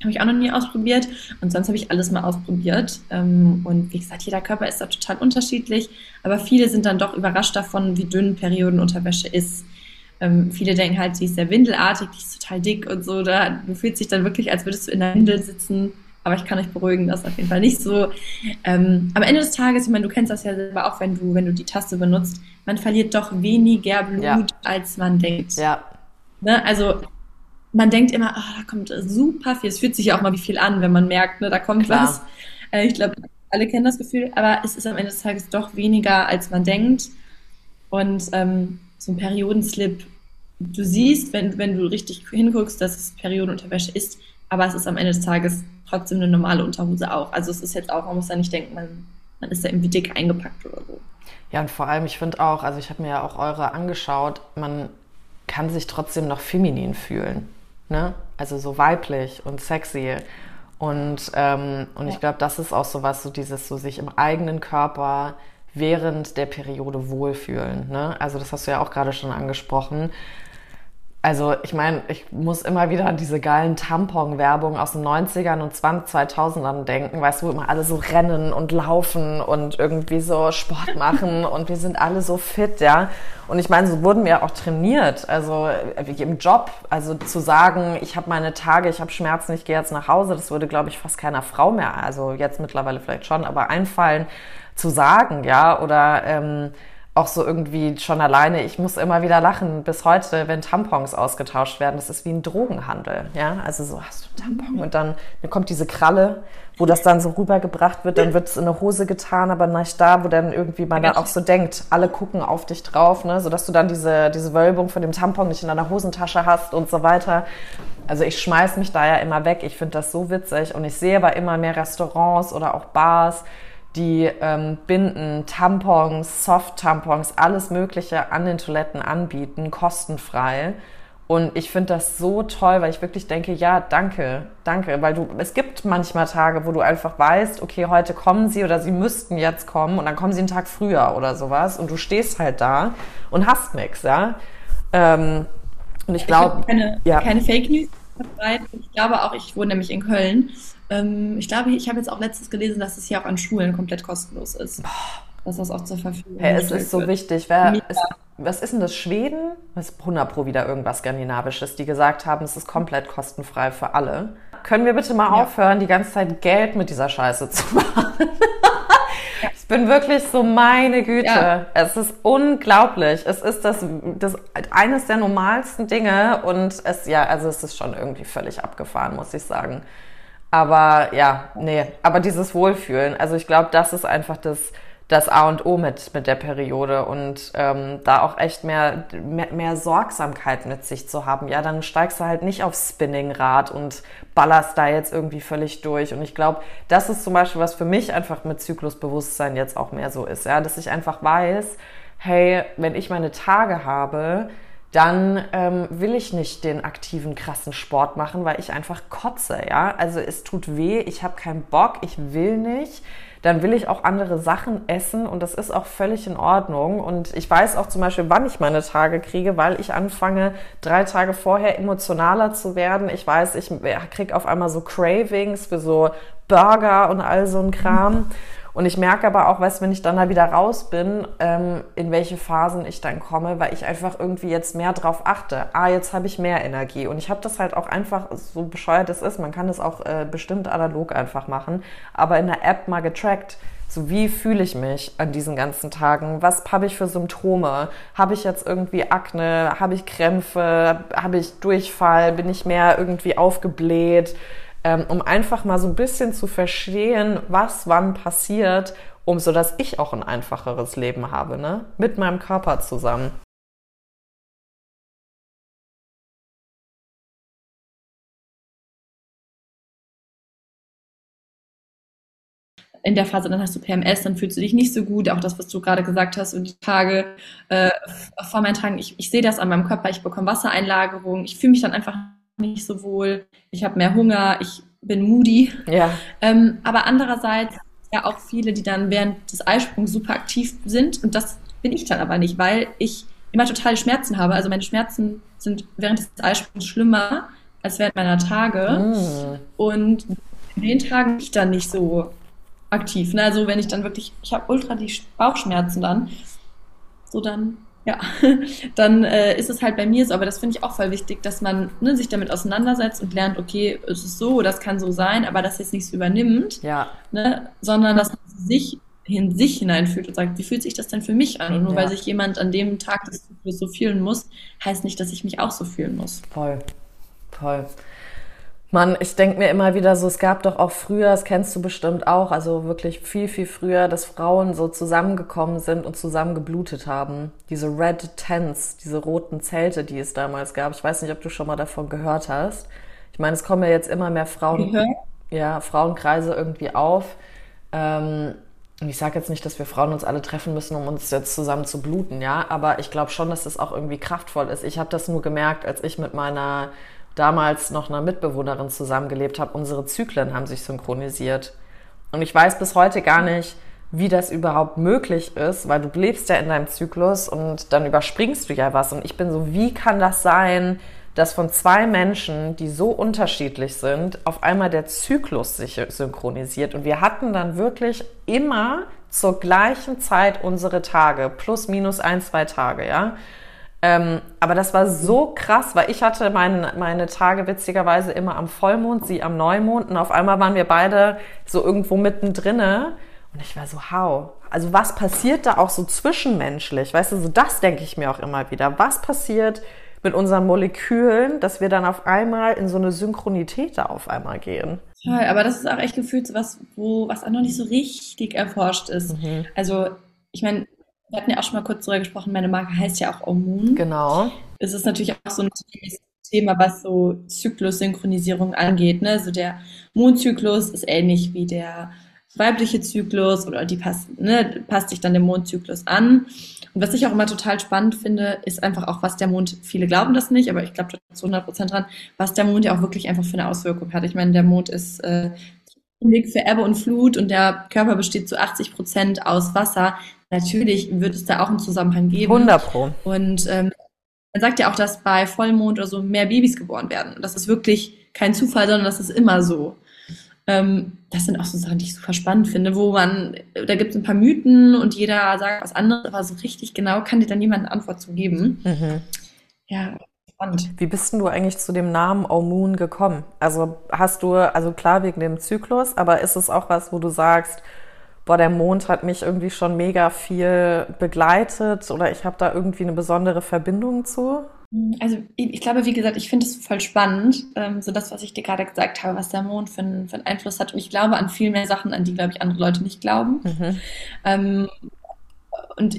habe ich auch noch nie ausprobiert. Und sonst habe ich alles mal ausprobiert. Ähm, und wie gesagt, jeder Körper ist da total unterschiedlich. Aber viele sind dann doch überrascht davon, wie dünn Periodenunterwäsche ist. Ähm, viele denken halt, sie ist sehr windelartig, die ist total dick und so. Da, du fühlst dich dann wirklich, als würdest du in der Windel sitzen. Aber ich kann euch beruhigen, das ist auf jeden Fall nicht so. Ähm, am Ende des Tages, ich meine, du kennst das ja selber auch, wenn du, wenn du die Taste benutzt, man verliert doch weniger Blut, ja. als man denkt. Ja. Ne? Also man denkt immer, oh, da kommt super viel. Es fühlt sich ja auch mal wie viel an, wenn man merkt, ne, da kommt Klar. was. Äh, ich glaube, alle kennen das Gefühl, aber es ist am Ende des Tages doch weniger, als man denkt. Und ähm, so ein Periodenslip, du siehst, wenn, wenn du richtig hinguckst, dass es Periodenunterwäsche ist, aber es ist am Ende des Tages trotzdem eine normale Unterhose auch. Also es ist jetzt auch, man muss da nicht denken, man, man ist da irgendwie dick eingepackt oder so. Ja, und vor allem, ich finde auch, also ich habe mir ja auch eure angeschaut, man kann sich trotzdem noch feminin fühlen ne? Also so weiblich und sexy. Und, ähm, und ja. ich glaube, das ist auch so was, so dieses so sich im eigenen Körper während der Periode wohlfühlen. Ne? Also das hast du ja auch gerade schon angesprochen. Also ich meine, ich muss immer wieder an diese geilen Tampon-Werbungen aus den 90ern und 2000ern denken, weißt du, wo immer alle so rennen und laufen und irgendwie so Sport machen und wir sind alle so fit, ja. Und ich meine, so wurden wir auch trainiert, also wie im Job, also zu sagen, ich habe meine Tage, ich habe Schmerzen, ich gehe jetzt nach Hause, das würde, glaube ich, fast keiner Frau mehr, also jetzt mittlerweile vielleicht schon, aber einfallen zu sagen, ja, oder... Ähm, auch so irgendwie schon alleine, ich muss immer wieder lachen, bis heute, wenn Tampons ausgetauscht werden. Das ist wie ein Drogenhandel. Ja, also so hast du einen Tampon und dann, dann kommt diese Kralle, wo das dann so rübergebracht wird, dann wird es in eine Hose getan, aber nicht da, wo dann irgendwie man dann auch so denkt, alle gucken auf dich drauf, ne, sodass du dann diese, diese Wölbung von dem Tampon nicht in deiner Hosentasche hast und so weiter. Also ich schmeiß mich da ja immer weg. Ich finde das so witzig und ich sehe aber immer mehr Restaurants oder auch Bars, die ähm, Binden, Tampons, Soft-Tampons, alles Mögliche an den Toiletten anbieten, kostenfrei. Und ich finde das so toll, weil ich wirklich denke, ja, danke, danke, weil du, es gibt manchmal Tage, wo du einfach weißt, okay, heute kommen sie oder sie müssten jetzt kommen und dann kommen sie einen Tag früher oder sowas und du stehst halt da und hast nichts, ja. Ähm, und ich glaube, keine, ja. keine Fake News. Ich glaube auch, ich wohne nämlich in Köln ähm, ich glaube, ich habe jetzt auch letztes gelesen, dass es hier auch an Schulen komplett kostenlos ist. Dass das auch zur Verfügung hey, Es ist so wird. wichtig. Wer, ist, was ist denn das? Schweden? Das ist 100 Pro wieder irgendwas Skandinavisches, die gesagt haben, es ist komplett kostenfrei für alle. Können wir bitte mal ja. aufhören, die ganze Zeit Geld mit dieser Scheiße zu machen? Ich bin wirklich so, meine Güte. Ja. Es ist unglaublich. Es ist das, das eines der normalsten Dinge und es, ja, also es ist schon irgendwie völlig abgefahren, muss ich sagen. Aber ja, nee, aber dieses Wohlfühlen, also ich glaube, das ist einfach das, das A und O mit, mit der Periode und ähm, da auch echt mehr, mehr, mehr Sorgsamkeit mit sich zu haben. Ja, dann steigst du halt nicht aufs Spinningrad und ballerst da jetzt irgendwie völlig durch. Und ich glaube, das ist zum Beispiel, was für mich einfach mit Zyklusbewusstsein jetzt auch mehr so ist, ja, dass ich einfach weiß, hey, wenn ich meine Tage habe, dann ähm, will ich nicht den aktiven, krassen Sport machen, weil ich einfach kotze, ja. Also es tut weh, ich habe keinen Bock, ich will nicht. Dann will ich auch andere Sachen essen und das ist auch völlig in Ordnung. Und ich weiß auch zum Beispiel, wann ich meine Tage kriege, weil ich anfange, drei Tage vorher emotionaler zu werden. Ich weiß, ich kriege auf einmal so Cravings für so Burger und all so ein Kram. Und ich merke aber auch, weißt, wenn ich dann da wieder raus bin, ähm, in welche Phasen ich dann komme, weil ich einfach irgendwie jetzt mehr drauf achte. Ah, jetzt habe ich mehr Energie. Und ich habe das halt auch einfach, so bescheuert es ist, man kann das auch äh, bestimmt analog einfach machen, aber in der App mal getrackt. So, wie fühle ich mich an diesen ganzen Tagen? Was habe ich für Symptome? Habe ich jetzt irgendwie Akne? Habe ich Krämpfe? Habe ich Durchfall? Bin ich mehr irgendwie aufgebläht? Ähm, um einfach mal so ein bisschen zu verstehen, was wann passiert, um so dass ich auch ein einfacheres Leben habe, ne? Mit meinem Körper zusammen. in der Phase, dann hast du PMS, dann fühlst du dich nicht so gut. Auch das, was du gerade gesagt hast, und die Tage äh, vor meinen Tagen, ich, ich sehe das an meinem Körper, ich bekomme Wassereinlagerung, ich fühle mich dann einfach nicht so wohl, ich habe mehr Hunger, ich bin moody. Ja. Ähm, aber andererseits ja auch viele, die dann während des Eisprungs super aktiv sind und das bin ich dann aber nicht, weil ich immer totale Schmerzen habe. Also meine Schmerzen sind während des Eisprungs schlimmer als während meiner Tage. Mm. Und in den Tagen bin ich dann nicht so aktiv. Ne? Also wenn ich dann wirklich, ich habe ultra die Bauchschmerzen dann, so dann ja, dann äh, ist es halt bei mir so, aber das finde ich auch voll wichtig, dass man ne, sich damit auseinandersetzt und lernt, okay, es ist so, das kann so sein, aber das jetzt nichts übernimmt, ja. ne, sondern dass man sich in sich hineinfühlt und sagt, wie fühlt sich das denn für mich an? Und nur ja. weil sich jemand an dem Tag des Zyklus so fühlen muss, heißt nicht, dass ich mich auch so fühlen muss. Voll, voll. Mann, ich denke mir immer wieder so, es gab doch auch früher, das kennst du bestimmt auch, also wirklich viel, viel früher, dass Frauen so zusammengekommen sind und zusammen geblutet haben. Diese Red Tents, diese roten Zelte, die es damals gab. Ich weiß nicht, ob du schon mal davon gehört hast. Ich meine, es kommen ja jetzt immer mehr Frauen, mhm. ja, Frauenkreise irgendwie auf. Ähm, und ich sage jetzt nicht, dass wir Frauen uns alle treffen müssen, um uns jetzt zusammen zu bluten, ja, aber ich glaube schon, dass das auch irgendwie kraftvoll ist. Ich habe das nur gemerkt, als ich mit meiner damals noch einer Mitbewohnerin zusammengelebt habe, unsere Zyklen haben sich synchronisiert. Und ich weiß bis heute gar nicht, wie das überhaupt möglich ist, weil du lebst ja in deinem Zyklus und dann überspringst du ja was. Und ich bin so, wie kann das sein, dass von zwei Menschen, die so unterschiedlich sind, auf einmal der Zyklus sich synchronisiert. Und wir hatten dann wirklich immer zur gleichen Zeit unsere Tage, plus minus ein, zwei Tage, ja. Ähm, aber das war so krass, weil ich hatte mein, meine Tage witzigerweise immer am Vollmond, sie am Neumond und auf einmal waren wir beide so irgendwo mittendrin und ich war so, how? Also was passiert da auch so zwischenmenschlich? Weißt du, so das denke ich mir auch immer wieder. Was passiert mit unseren Molekülen, dass wir dann auf einmal in so eine Synchronität da auf einmal gehen? Toll, aber das ist auch echt gefühlt so was, wo, was auch noch nicht so richtig erforscht ist. Mhm. Also, ich meine, wir hatten ja auch schon mal kurz darüber gesprochen, meine Marke heißt ja auch Omun. Genau. Es ist natürlich auch so ein Thema, was so Zyklussynchronisierung angeht. Ne? Also der Mondzyklus ist ähnlich wie der weibliche Zyklus oder die passt, ne, passt sich dann dem Mondzyklus an. Und was ich auch immer total spannend finde, ist einfach auch, was der Mond, viele glauben das nicht, aber ich glaube zu 100 Prozent dran, was der Mond ja auch wirklich einfach für eine Auswirkung hat. Ich meine, der Mond ist äh, für Ebbe und Flut und der Körper besteht zu 80 Prozent aus Wasser. Natürlich wird es da auch einen Zusammenhang geben. 100 Pro. Und ähm, man sagt ja auch, dass bei Vollmond oder so mehr Babys geboren werden. Und das ist wirklich kein Zufall, sondern das ist immer so. Ähm, das sind auch so Sachen, die ich super spannend finde, wo man, da gibt es ein paar Mythen und jeder sagt was anderes, aber so richtig genau kann dir dann jemand eine Antwort zu geben. Mhm. Ja, spannend. Wie bist denn du eigentlich zu dem Namen Moon gekommen? Also hast du, also klar wegen dem Zyklus, aber ist es auch was, wo du sagst, boah, der Mond hat mich irgendwie schon mega viel begleitet oder ich habe da irgendwie eine besondere Verbindung zu? Also ich glaube, wie gesagt, ich finde es voll spannend, ähm, so das, was ich dir gerade gesagt habe, was der Mond für, einen, für einen Einfluss hat. Und ich glaube an viel mehr Sachen, an die, glaube ich, andere Leute nicht glauben. Mhm. Ähm, und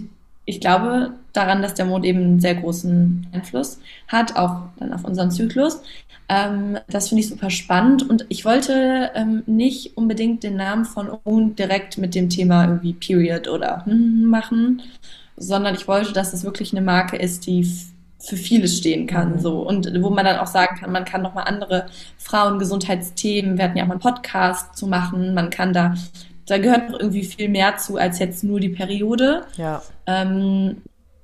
ich glaube daran, dass der Mond eben einen sehr großen Einfluss hat, auch dann auf unseren Zyklus. Ähm, das finde ich super spannend und ich wollte ähm, nicht unbedingt den Namen von Own direkt mit dem Thema irgendwie Period oder hm machen, sondern ich wollte, dass es wirklich eine Marke ist, die für vieles stehen kann, so. Und wo man dann auch sagen kann, man kann nochmal andere Frauengesundheitsthemen, wir hatten ja auch mal einen Podcast zu machen, man kann da, da gehört noch irgendwie viel mehr zu, als jetzt nur die Periode. Ja. Ähm,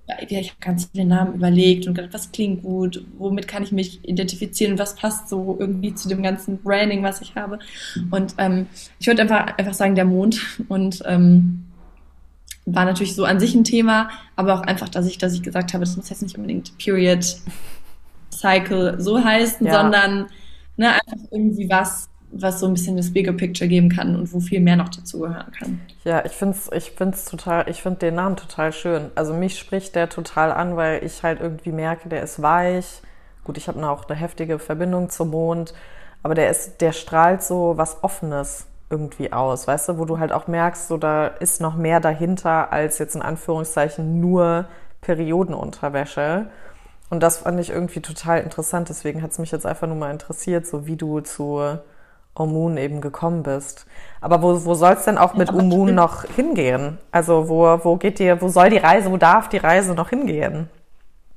ja, ich habe ganz viele Namen überlegt und gedacht, was klingt gut, womit kann ich mich identifizieren, was passt so irgendwie zu dem ganzen Branding, was ich habe. Und ähm, ich würde einfach, einfach sagen, der Mond und ähm, war natürlich so an sich ein Thema, aber auch einfach, dass ich, dass ich gesagt habe, das muss jetzt nicht unbedingt Period Cycle so heißen, ja. sondern ne, einfach irgendwie was, was so ein bisschen das Bigger Picture geben kann und wo viel mehr noch dazugehören kann. Ja, ich finde ich find's total, ich finde den Namen total schön. Also mich spricht der total an, weil ich halt irgendwie merke, der ist weich. Gut, ich habe auch eine heftige Verbindung zum Mond, aber der ist, der strahlt so was Offenes irgendwie aus, weißt du, wo du halt auch merkst, so da ist noch mehr dahinter als jetzt in Anführungszeichen nur Periodenunterwäsche. Und das fand ich irgendwie total interessant. Deswegen hat es mich jetzt einfach nur mal interessiert, so wie du zu Omun eben gekommen bist. Aber wo, wo soll es denn auch mit ja, Omun noch hingehen? Also wo, wo geht dir, wo soll die Reise, wo darf die Reise noch hingehen?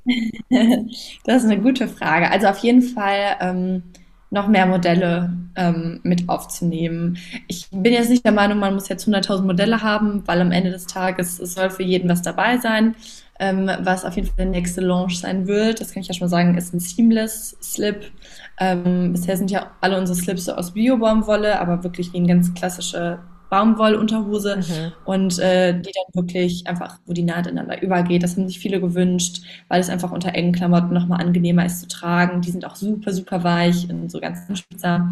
das ist eine gute Frage. Also auf jeden Fall ähm, noch mehr Modelle ähm, mit aufzunehmen. Ich bin jetzt nicht der Meinung, man muss jetzt 100.000 Modelle haben, weil am Ende des Tages es soll für jeden was dabei sein. Ähm, was auf jeden Fall der nächste Launch sein wird, das kann ich ja schon mal sagen, ist ein Seamless Slip. Ähm, bisher sind ja alle unsere Slips so aus Bio-Baumwolle, aber wirklich wie eine ganz klassische Baumwollunterhose mhm. und äh, die dann wirklich einfach, wo die Naht ineinander übergeht. Das haben sich viele gewünscht, weil es einfach unter engen Klamotten nochmal angenehmer ist zu tragen. Die sind auch super, super weich und so ganz spitzer.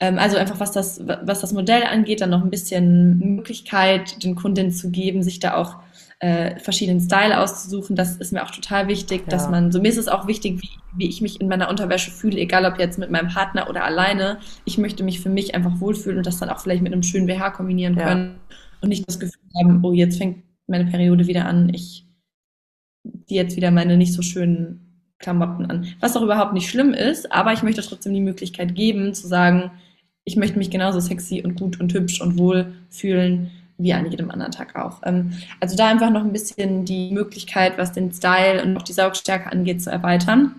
Ähm, also einfach, was das, was das Modell angeht, dann noch ein bisschen Möglichkeit, den Kundinnen zu geben, sich da auch äh, verschiedenen Style auszusuchen. Das ist mir auch total wichtig, ja. dass man, so mir ist es auch wichtig, wie, wie ich mich in meiner Unterwäsche fühle, egal ob jetzt mit meinem Partner oder alleine. Ich möchte mich für mich einfach wohlfühlen und das dann auch vielleicht mit einem schönen BH kombinieren ja. können und nicht das Gefühl haben, oh, jetzt fängt meine Periode wieder an, ich die jetzt wieder meine nicht so schönen Klamotten an. Was auch überhaupt nicht schlimm ist, aber ich möchte trotzdem die Möglichkeit geben, zu sagen, ich möchte mich genauso sexy und gut und hübsch und wohl fühlen wie an jedem anderen Tag auch. Ähm, also da einfach noch ein bisschen die Möglichkeit, was den Style und auch die Saugstärke angeht, zu erweitern.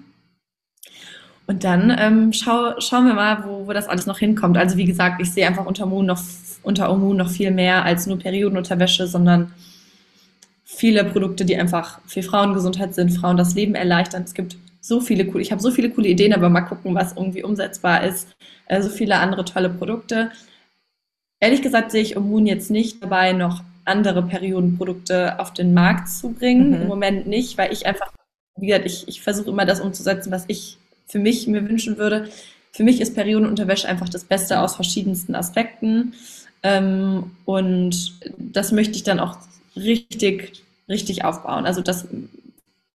Und dann ähm, schau, schauen wir mal, wo, wo das alles noch hinkommt. Also wie gesagt, ich sehe einfach unter Moon noch unter Omun noch viel mehr als nur Periodenunterwäsche, sondern viele Produkte, die einfach für Frauengesundheit sind, Frauen das Leben erleichtern. Es gibt so viele coole, ich habe so viele coole Ideen, aber mal gucken, was irgendwie umsetzbar ist. Äh, so viele andere tolle Produkte. Ehrlich gesagt sehe ich Immun jetzt nicht dabei, noch andere Periodenprodukte auf den Markt zu bringen. Mhm. Im Moment nicht, weil ich einfach, wie gesagt, ich, ich versuche immer das umzusetzen, was ich für mich mir wünschen würde. Für mich ist Periodenunterwäsche einfach das Beste aus verschiedensten Aspekten. Ähm, und das möchte ich dann auch richtig, richtig aufbauen. Also das,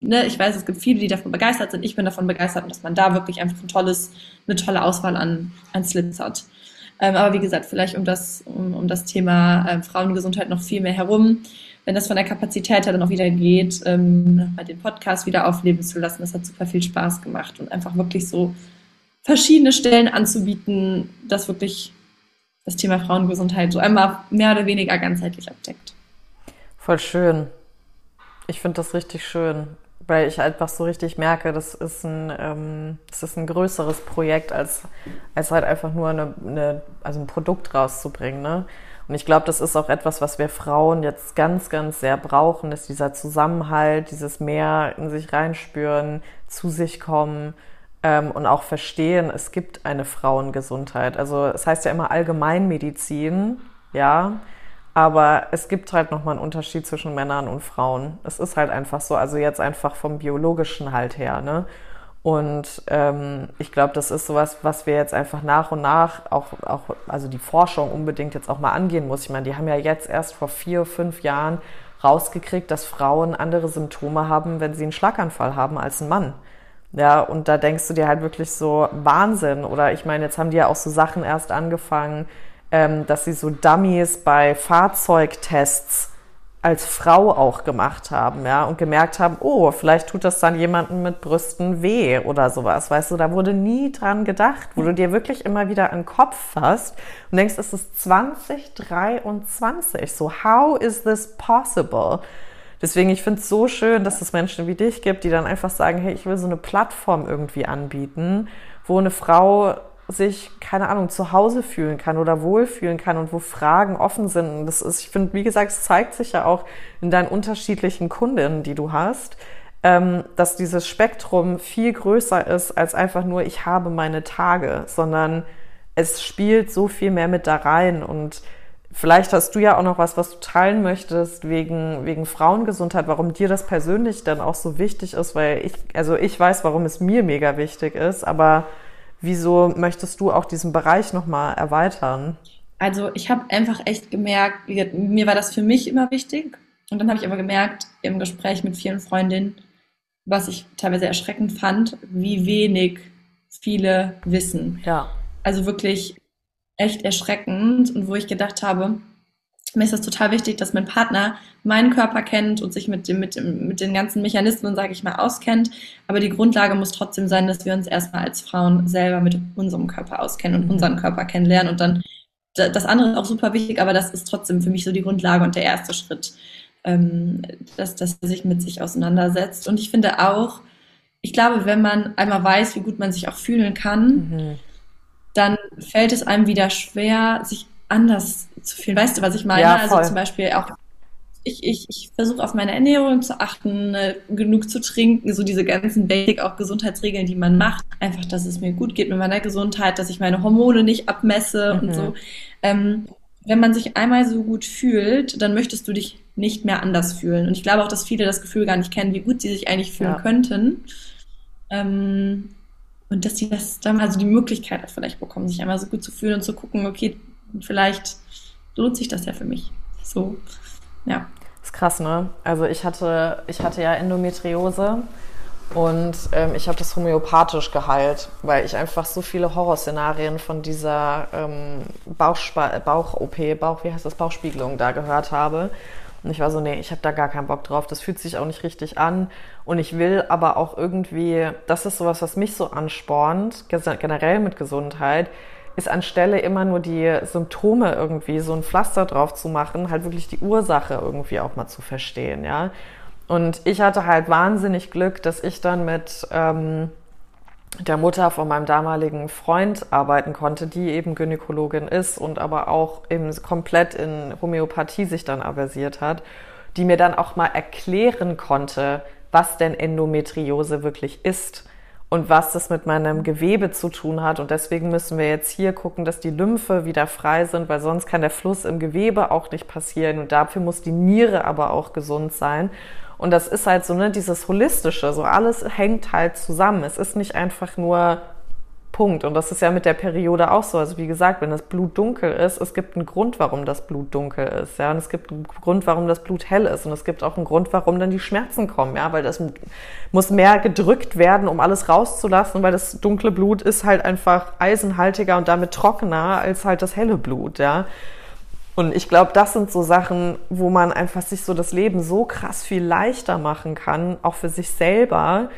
ne, ich weiß, es gibt viele, die davon begeistert sind. Ich bin davon begeistert, dass man da wirklich einfach ein tolles, eine tolle Auswahl an, an Slips hat. Ähm, aber wie gesagt, vielleicht um das, um, um das Thema äh, Frauengesundheit noch viel mehr herum. Wenn das von der Kapazität her dann auch wieder geht, ähm, nochmal den Podcast wieder aufleben zu lassen, das hat super viel Spaß gemacht und einfach wirklich so verschiedene Stellen anzubieten, das wirklich das Thema Frauengesundheit so einmal mehr oder weniger ganzheitlich abdeckt. Voll schön. Ich finde das richtig schön weil ich einfach so richtig merke, das ist ein, ähm, das ist ein größeres Projekt, als, als halt einfach nur eine, eine, also ein Produkt rauszubringen. Ne? Und ich glaube, das ist auch etwas, was wir Frauen jetzt ganz, ganz sehr brauchen, ist dieser Zusammenhalt, dieses mehr in sich reinspüren, zu sich kommen ähm, und auch verstehen, es gibt eine Frauengesundheit. Also es heißt ja immer Allgemeinmedizin, ja, aber es gibt halt nochmal einen Unterschied zwischen Männern und Frauen. Es ist halt einfach so, also jetzt einfach vom biologischen halt her, ne? Und ähm, ich glaube, das ist sowas, was wir jetzt einfach nach und nach auch, auch, also die Forschung unbedingt jetzt auch mal angehen muss. Ich meine, die haben ja jetzt erst vor vier, fünf Jahren rausgekriegt, dass Frauen andere Symptome haben, wenn sie einen Schlaganfall haben als ein Mann. Ja, und da denkst du dir halt wirklich so Wahnsinn. Oder ich meine, jetzt haben die ja auch so Sachen erst angefangen, ähm, dass sie so Dummies bei Fahrzeugtests als Frau auch gemacht haben, ja, und gemerkt haben, oh, vielleicht tut das dann jemandem mit Brüsten weh oder sowas, weißt du, da wurde nie dran gedacht, wo du dir wirklich immer wieder einen Kopf fasst und denkst, es ist 2023, so how is this possible? Deswegen, ich finde es so schön, dass es Menschen wie dich gibt, die dann einfach sagen, hey, ich will so eine Plattform irgendwie anbieten, wo eine Frau sich, keine Ahnung, zu Hause fühlen kann oder wohlfühlen kann und wo Fragen offen sind. Und das ist, ich finde, wie gesagt, es zeigt sich ja auch in deinen unterschiedlichen Kundinnen, die du hast, ähm, dass dieses Spektrum viel größer ist als einfach nur, ich habe meine Tage, sondern es spielt so viel mehr mit da rein und Vielleicht hast du ja auch noch was, was du teilen möchtest wegen, wegen Frauengesundheit, warum dir das persönlich dann auch so wichtig ist, weil ich, also ich weiß, warum es mir mega wichtig ist, aber Wieso möchtest du auch diesen Bereich nochmal erweitern? Also ich habe einfach echt gemerkt, mir war das für mich immer wichtig. Und dann habe ich aber gemerkt im Gespräch mit vielen Freundinnen, was ich teilweise erschreckend fand, wie wenig viele wissen. Ja. Also wirklich echt erschreckend und wo ich gedacht habe, mir ist das total wichtig, dass mein Partner meinen Körper kennt und sich mit, dem, mit, dem, mit den ganzen Mechanismen, sage ich mal, auskennt. Aber die Grundlage muss trotzdem sein, dass wir uns erstmal als Frauen selber mit unserem Körper auskennen und mhm. unseren Körper kennenlernen. Und dann, das andere ist auch super wichtig, aber das ist trotzdem für mich so die Grundlage und der erste Schritt, ähm, dass, dass er sich mit sich auseinandersetzt. Und ich finde auch, ich glaube, wenn man einmal weiß, wie gut man sich auch fühlen kann, mhm. dann fällt es einem wieder schwer, sich anders zu fühlen. Weißt du, was ich meine? Ja, also zum Beispiel auch, ich, ich, ich versuche auf meine Ernährung zu achten, äh, genug zu trinken, so diese ganzen Basic, auch Gesundheitsregeln, die man macht. Einfach, dass es mir gut geht mit meiner Gesundheit, dass ich meine Hormone nicht abmesse mhm. und so. Ähm, wenn man sich einmal so gut fühlt, dann möchtest du dich nicht mehr anders fühlen. Und ich glaube auch, dass viele das Gefühl gar nicht kennen, wie gut sie sich eigentlich fühlen ja. könnten. Ähm, und dass sie das dann also die Möglichkeit vielleicht bekommen, sich einmal so gut zu fühlen und zu gucken, okay, vielleicht lohnt sich das ja für mich. So, ja. Das ist krass, ne? Also ich hatte, ich hatte ja Endometriose und ähm, ich habe das homöopathisch geheilt, weil ich einfach so viele Horrorszenarien von dieser ähm, Bauch-OP, Bauch, wie heißt das, Bauchspiegelung da gehört habe. Und ich war so, nee, ich habe da gar keinen Bock drauf. Das fühlt sich auch nicht richtig an. Und ich will aber auch irgendwie, das ist sowas, was mich so anspornt, generell mit Gesundheit, ist anstelle immer nur die Symptome irgendwie so ein Pflaster drauf zu machen, halt wirklich die Ursache irgendwie auch mal zu verstehen, ja. Und ich hatte halt wahnsinnig Glück, dass ich dann mit ähm, der Mutter von meinem damaligen Freund arbeiten konnte, die eben Gynäkologin ist und aber auch eben komplett in Homöopathie sich dann aversiert hat, die mir dann auch mal erklären konnte, was denn Endometriose wirklich ist und was das mit meinem Gewebe zu tun hat. Und deswegen müssen wir jetzt hier gucken, dass die Lymphe wieder frei sind, weil sonst kann der Fluss im Gewebe auch nicht passieren. Und dafür muss die Niere aber auch gesund sein. Und das ist halt so, ne, dieses Holistische, so alles hängt halt zusammen. Es ist nicht einfach nur Punkt. Und das ist ja mit der Periode auch so. Also wie gesagt, wenn das Blut dunkel ist, es gibt einen Grund, warum das Blut dunkel ist. Ja, und es gibt einen Grund, warum das Blut hell ist. Und es gibt auch einen Grund, warum dann die Schmerzen kommen. Ja, weil das muss mehr gedrückt werden, um alles rauszulassen, weil das dunkle Blut ist halt einfach eisenhaltiger und damit trockener als halt das helle Blut. Ja. Und ich glaube, das sind so Sachen, wo man einfach sich so das Leben so krass viel leichter machen kann, auch für sich selber.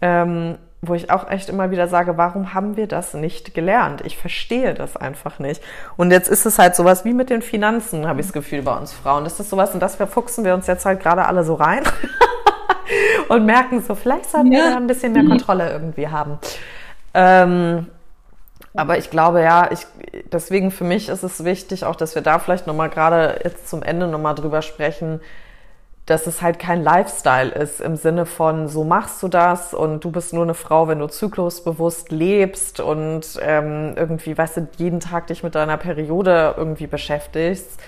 Ähm, wo ich auch echt immer wieder sage, warum haben wir das nicht gelernt? Ich verstehe das einfach nicht. Und jetzt ist es halt sowas wie mit den Finanzen, habe ich das Gefühl bei uns Frauen. Das ist sowas und das verfuchsen wir uns jetzt halt gerade alle so rein und merken so, vielleicht sollten ja. wir da ein bisschen mehr Kontrolle irgendwie haben. Ähm, aber ich glaube ja, ich, deswegen für mich ist es wichtig, auch dass wir da vielleicht nochmal gerade jetzt zum Ende nochmal drüber sprechen, dass es halt kein Lifestyle ist im Sinne von, so machst du das und du bist nur eine Frau, wenn du zyklusbewusst lebst und ähm, irgendwie, weißt du, jeden Tag dich mit deiner Periode irgendwie beschäftigst,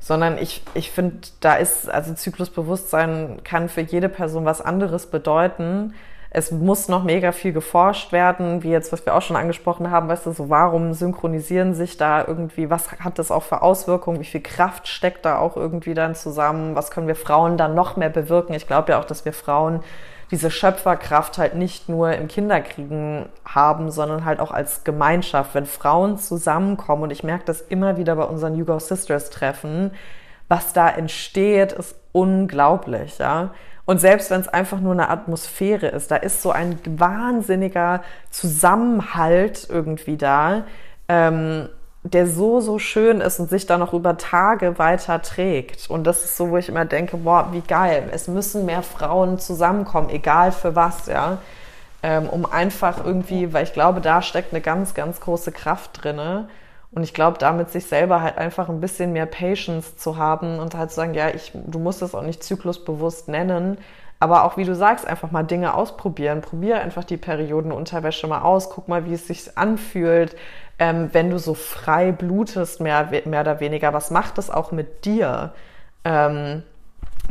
sondern ich, ich finde, da ist, also Zyklusbewusstsein kann für jede Person was anderes bedeuten es muss noch mega viel geforscht werden, wie jetzt, was wir auch schon angesprochen haben, weißt du, so warum synchronisieren sich da irgendwie, was hat das auch für Auswirkungen, wie viel Kraft steckt da auch irgendwie dann zusammen, was können wir Frauen dann noch mehr bewirken? Ich glaube ja auch, dass wir Frauen diese Schöpferkraft halt nicht nur im Kinderkriegen haben, sondern halt auch als Gemeinschaft. Wenn Frauen zusammenkommen, und ich merke das immer wieder bei unseren Hugo Sisters Treffen, was da entsteht, ist unglaublich, ja. Und selbst wenn es einfach nur eine Atmosphäre ist, da ist so ein wahnsinniger Zusammenhalt irgendwie da. Ähm, der so, so schön ist und sich dann noch über Tage weiter trägt. Und das ist so, wo ich immer denke, boah, wie geil. Es müssen mehr Frauen zusammenkommen, egal für was, ja. Ähm, um einfach irgendwie, weil ich glaube, da steckt eine ganz, ganz große Kraft drinne. Und ich glaube, damit sich selber halt einfach ein bisschen mehr Patience zu haben und halt zu sagen, ja, ich, du musst es auch nicht zyklusbewusst nennen, aber auch wie du sagst, einfach mal Dinge ausprobieren. Probier einfach die Periodenunterwäsche mal aus, guck mal, wie es sich anfühlt. Ähm, wenn du so frei blutest, mehr, mehr oder weniger, was macht das auch mit dir? Ähm,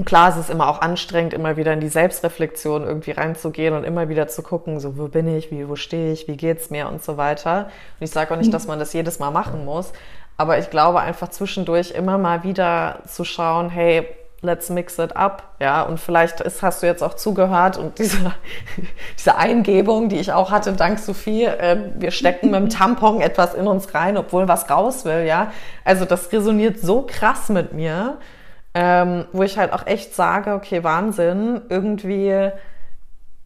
klar, es ist immer auch anstrengend, immer wieder in die Selbstreflexion irgendwie reinzugehen und immer wieder zu gucken, so wo bin ich, wie, wo stehe ich, wie geht's mir und so weiter. Und ich sage auch nicht, dass man das jedes Mal machen muss, aber ich glaube einfach zwischendurch immer mal wieder zu schauen, hey, let's mix it up, ja, und vielleicht ist, hast du jetzt auch zugehört und diese, diese Eingebung, die ich auch hatte, dank Sophie, äh, wir stecken mit dem Tampon etwas in uns rein, obwohl was raus will, ja, also das resoniert so krass mit mir, ähm, wo ich halt auch echt sage, okay, Wahnsinn, irgendwie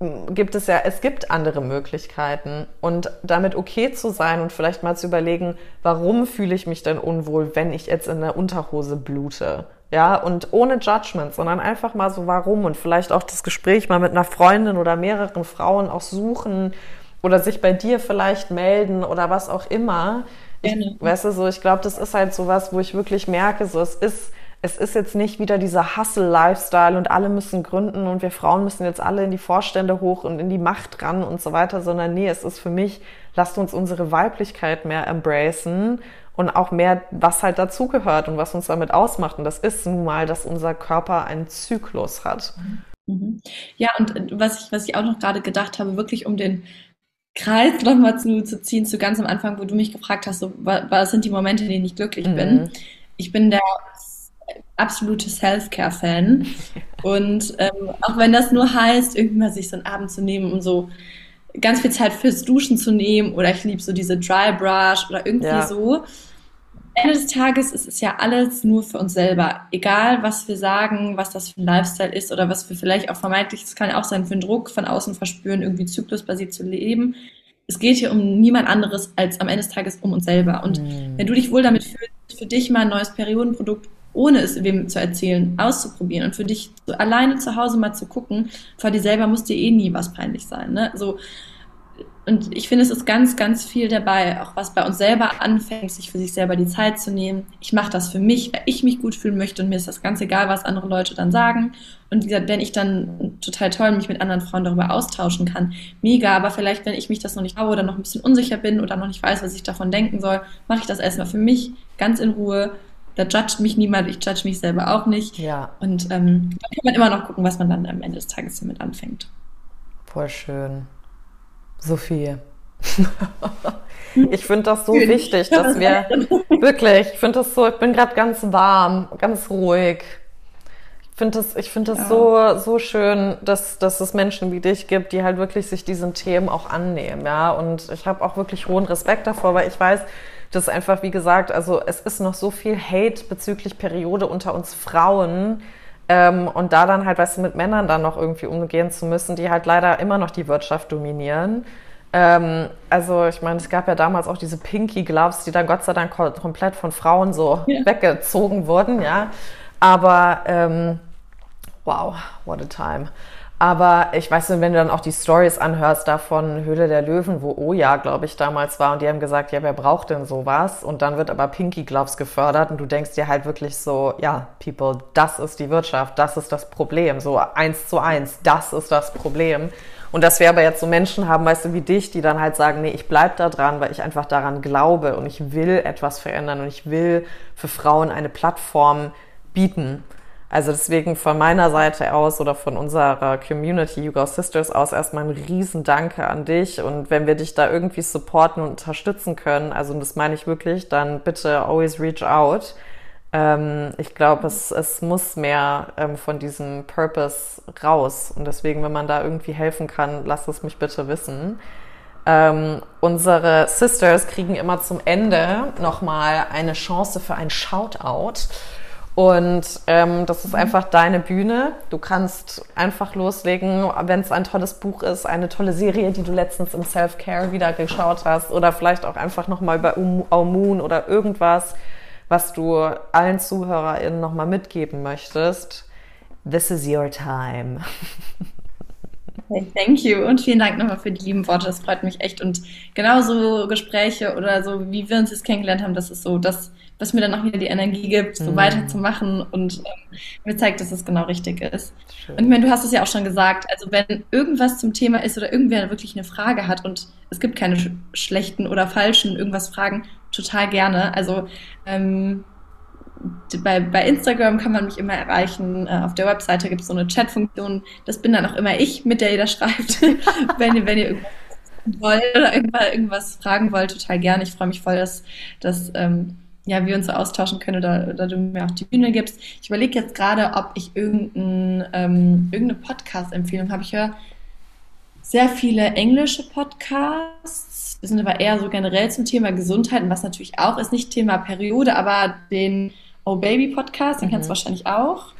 hm, gibt es ja, es gibt andere Möglichkeiten und damit okay zu sein und vielleicht mal zu überlegen, warum fühle ich mich denn unwohl, wenn ich jetzt in der Unterhose blute? Ja, und ohne Judgment, sondern einfach mal so warum und vielleicht auch das Gespräch mal mit einer Freundin oder mehreren Frauen auch suchen oder sich bei dir vielleicht melden oder was auch immer. Ich, weißt du, so, ich glaube, das ist halt so was, wo ich wirklich merke, so, es ist, es ist jetzt nicht wieder dieser Hustle-Lifestyle und alle müssen gründen und wir Frauen müssen jetzt alle in die Vorstände hoch und in die Macht ran und so weiter, sondern nee, es ist für mich, lasst uns unsere Weiblichkeit mehr embracen und auch mehr, was halt dazugehört und was uns damit ausmacht. Und das ist nun mal, dass unser Körper einen Zyklus hat. Mhm. Ja, und was ich, was ich auch noch gerade gedacht habe, wirklich um den Kreis nochmal zu, zu ziehen, zu ganz am Anfang, wo du mich gefragt hast, so, was sind die Momente, in denen ich glücklich mhm. bin. Ich bin der absolute Self-Care-Fan. Und ähm, auch wenn das nur heißt, irgendwie mal sich so einen Abend zu nehmen und so ganz viel Zeit fürs Duschen zu nehmen oder ich liebe so diese Dry Brush oder irgendwie ja. so. Ende des Tages ist es ja alles nur für uns selber. Egal, was wir sagen, was das für ein Lifestyle ist oder was wir vielleicht auch vermeintlich, es kann ja auch sein, für einen Druck von außen verspüren, irgendwie zyklusbasiert zu leben. Es geht hier um niemand anderes als am Ende des Tages um uns selber. Und mm. wenn du dich wohl damit fühlst, für dich mal ein neues Periodenprodukt ohne es wem zu erzählen, auszuprobieren und für dich so alleine zu Hause mal zu gucken, vor dir selber muss dir eh nie was peinlich sein. Ne? So, und ich finde, es ist ganz, ganz viel dabei, auch was bei uns selber anfängt, sich für sich selber die Zeit zu nehmen. Ich mache das für mich, weil ich mich gut fühlen möchte und mir ist das ganz egal, was andere Leute dann sagen. Und wie gesagt, wenn ich dann total toll mich mit anderen Frauen darüber austauschen kann, mega. Aber vielleicht, wenn ich mich das noch nicht traue oder noch ein bisschen unsicher bin oder noch nicht weiß, was ich davon denken soll, mache ich das erstmal für mich ganz in Ruhe da judgt mich niemand, ich judge mich selber auch nicht. Ja. Und ähm, da kann man immer noch gucken, was man dann am Ende des Tages damit anfängt. Voll schön. Sophie. ich finde das so wichtig, dass wir wirklich, ich finde das so, ich bin gerade ganz warm, ganz ruhig. Ich finde das, ich finde das ja. so, so schön, dass, dass es Menschen wie dich gibt, die halt wirklich sich diesen Themen auch annehmen, ja. Und ich habe auch wirklich hohen Respekt davor, weil ich weiß, das ist einfach, wie gesagt, also es ist noch so viel Hate bezüglich Periode unter uns Frauen. Ähm, und da dann halt, weißt du, mit Männern dann noch irgendwie umgehen zu müssen, die halt leider immer noch die Wirtschaft dominieren. Ähm, also ich meine, es gab ja damals auch diese Pinky Gloves, die dann Gott sei Dank komplett von Frauen so ja. weggezogen wurden, ja. Aber ähm, wow, what a time. Aber ich weiß nicht, wenn du dann auch die Stories anhörst da von Höhle der Löwen, wo Oja, glaube ich, damals war und die haben gesagt, ja, wer braucht denn sowas? Und dann wird aber Pinky Gloves gefördert und du denkst dir halt wirklich so, ja, People, das ist die Wirtschaft, das ist das Problem, so eins zu eins, das ist das Problem. Und dass wir aber jetzt so Menschen haben, weißt du, wie dich, die dann halt sagen, nee, ich bleib da dran, weil ich einfach daran glaube und ich will etwas verändern und ich will für Frauen eine Plattform bieten. Also deswegen von meiner Seite aus oder von unserer Community You Go Sisters aus erstmal ein riesen Danke an dich. Und wenn wir dich da irgendwie supporten und unterstützen können, also das meine ich wirklich, dann bitte always reach out. Ähm, ich glaube, es, es muss mehr ähm, von diesem Purpose raus. Und deswegen, wenn man da irgendwie helfen kann, lass es mich bitte wissen. Ähm, unsere Sisters kriegen immer zum Ende nochmal eine Chance für ein Shoutout. Und ähm, das ist einfach deine Bühne. Du kannst einfach loslegen, wenn es ein tolles Buch ist, eine tolle Serie, die du letztens im Self-Care wieder geschaut hast oder vielleicht auch einfach nochmal über Moon oder irgendwas, was du allen ZuhörerInnen nochmal mitgeben möchtest. This is your time. Thank you und vielen Dank nochmal für die lieben Worte. Das freut mich echt. Und genauso Gespräche oder so, wie wir uns jetzt kennengelernt haben, das ist so das, was mir dann auch wieder die Energie gibt, so mm. weiterzumachen und ähm, mir zeigt, dass es genau richtig ist. Schön. Und ich meine, du hast es ja auch schon gesagt, also wenn irgendwas zum Thema ist oder irgendwer wirklich eine Frage hat und es gibt keine sch schlechten oder falschen irgendwas Fragen, total gerne. Also ähm, bei, bei Instagram kann man mich immer erreichen. Äh, auf der Webseite gibt es so eine Chat-Funktion. Das bin dann auch immer ich, mit der ihr das schreibt. wenn, ihr, wenn ihr irgendwas wollt oder irgendwas fragen wollt, total gerne. Ich freue mich voll, dass, dass ähm, ja, wir uns so austauschen können oder, oder du mir auch die Bühne gibst. Ich überlege jetzt gerade, ob ich irgendein, ähm, irgendeine Podcast-Empfehlung habe. Ich höre sehr viele englische Podcasts. Wir sind aber eher so generell zum Thema Gesundheit und was natürlich auch ist, nicht Thema Periode, aber den Oh Baby Podcast, den mhm. kennst du mhm. wahrscheinlich auch.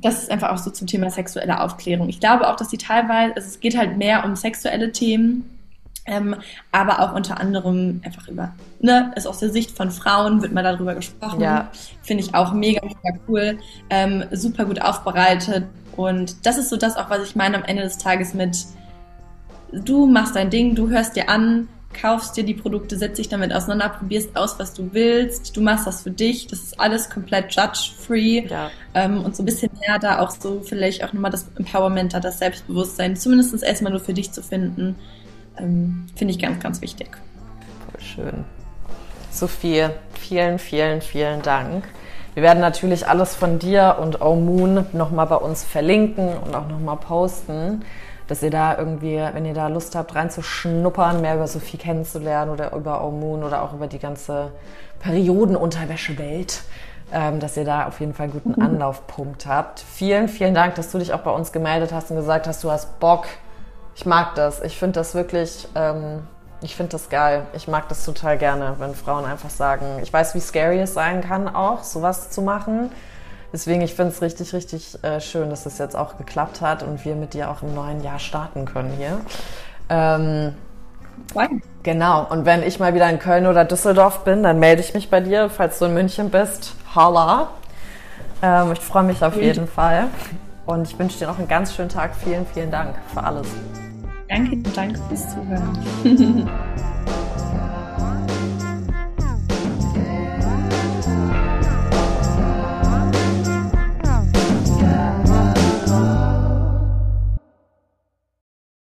Das ist einfach auch so zum Thema sexuelle Aufklärung. Ich glaube auch, dass die teilweise, also es geht halt mehr um sexuelle Themen, ähm, aber auch unter anderem einfach über, ne, ist aus der Sicht von Frauen, wird mal darüber gesprochen. Ja. Finde ich auch mega, mega cool. Ähm, super gut aufbereitet. Und das ist so das auch, was ich meine am Ende des Tages mit, du machst dein Ding, du hörst dir an, kaufst dir die Produkte, setzt dich damit auseinander, probierst aus, was du willst, du machst das für dich, das ist alles komplett judge-free ja. ähm, und so ein bisschen mehr da auch so vielleicht auch nochmal das Empowerment, da das Selbstbewusstsein, zumindest erstmal nur für dich zu finden, ähm, finde ich ganz, ganz wichtig. Voll schön. Sophie, vielen, vielen, vielen Dank. Wir werden natürlich alles von dir und Oh Moon nochmal bei uns verlinken und auch nochmal posten dass ihr da irgendwie, wenn ihr da Lust habt, reinzuschnuppern, mehr über Sophie kennenzulernen oder über Moon oder auch über die ganze Periodenunterwäschewelt, ähm, dass ihr da auf jeden Fall einen guten. Anlaufpunkt habt. Vielen, vielen Dank, dass du dich auch bei uns gemeldet hast und gesagt hast, du hast Bock. Ich mag das. Ich finde das wirklich, ähm, ich finde das geil. Ich mag das total gerne, wenn Frauen einfach sagen, ich weiß, wie scary es sein kann, auch sowas zu machen. Deswegen, ich finde es richtig, richtig äh, schön, dass das jetzt auch geklappt hat und wir mit dir auch im neuen Jahr starten können hier. Ähm, Genau, und wenn ich mal wieder in Köln oder Düsseldorf bin, dann melde ich mich bei dir. Falls du in München bist, holla. Ähm, ich freue mich auf jeden Fall. Und ich wünsche dir noch einen ganz schönen Tag. Vielen, vielen Dank für alles. Danke, danke fürs Zuhören.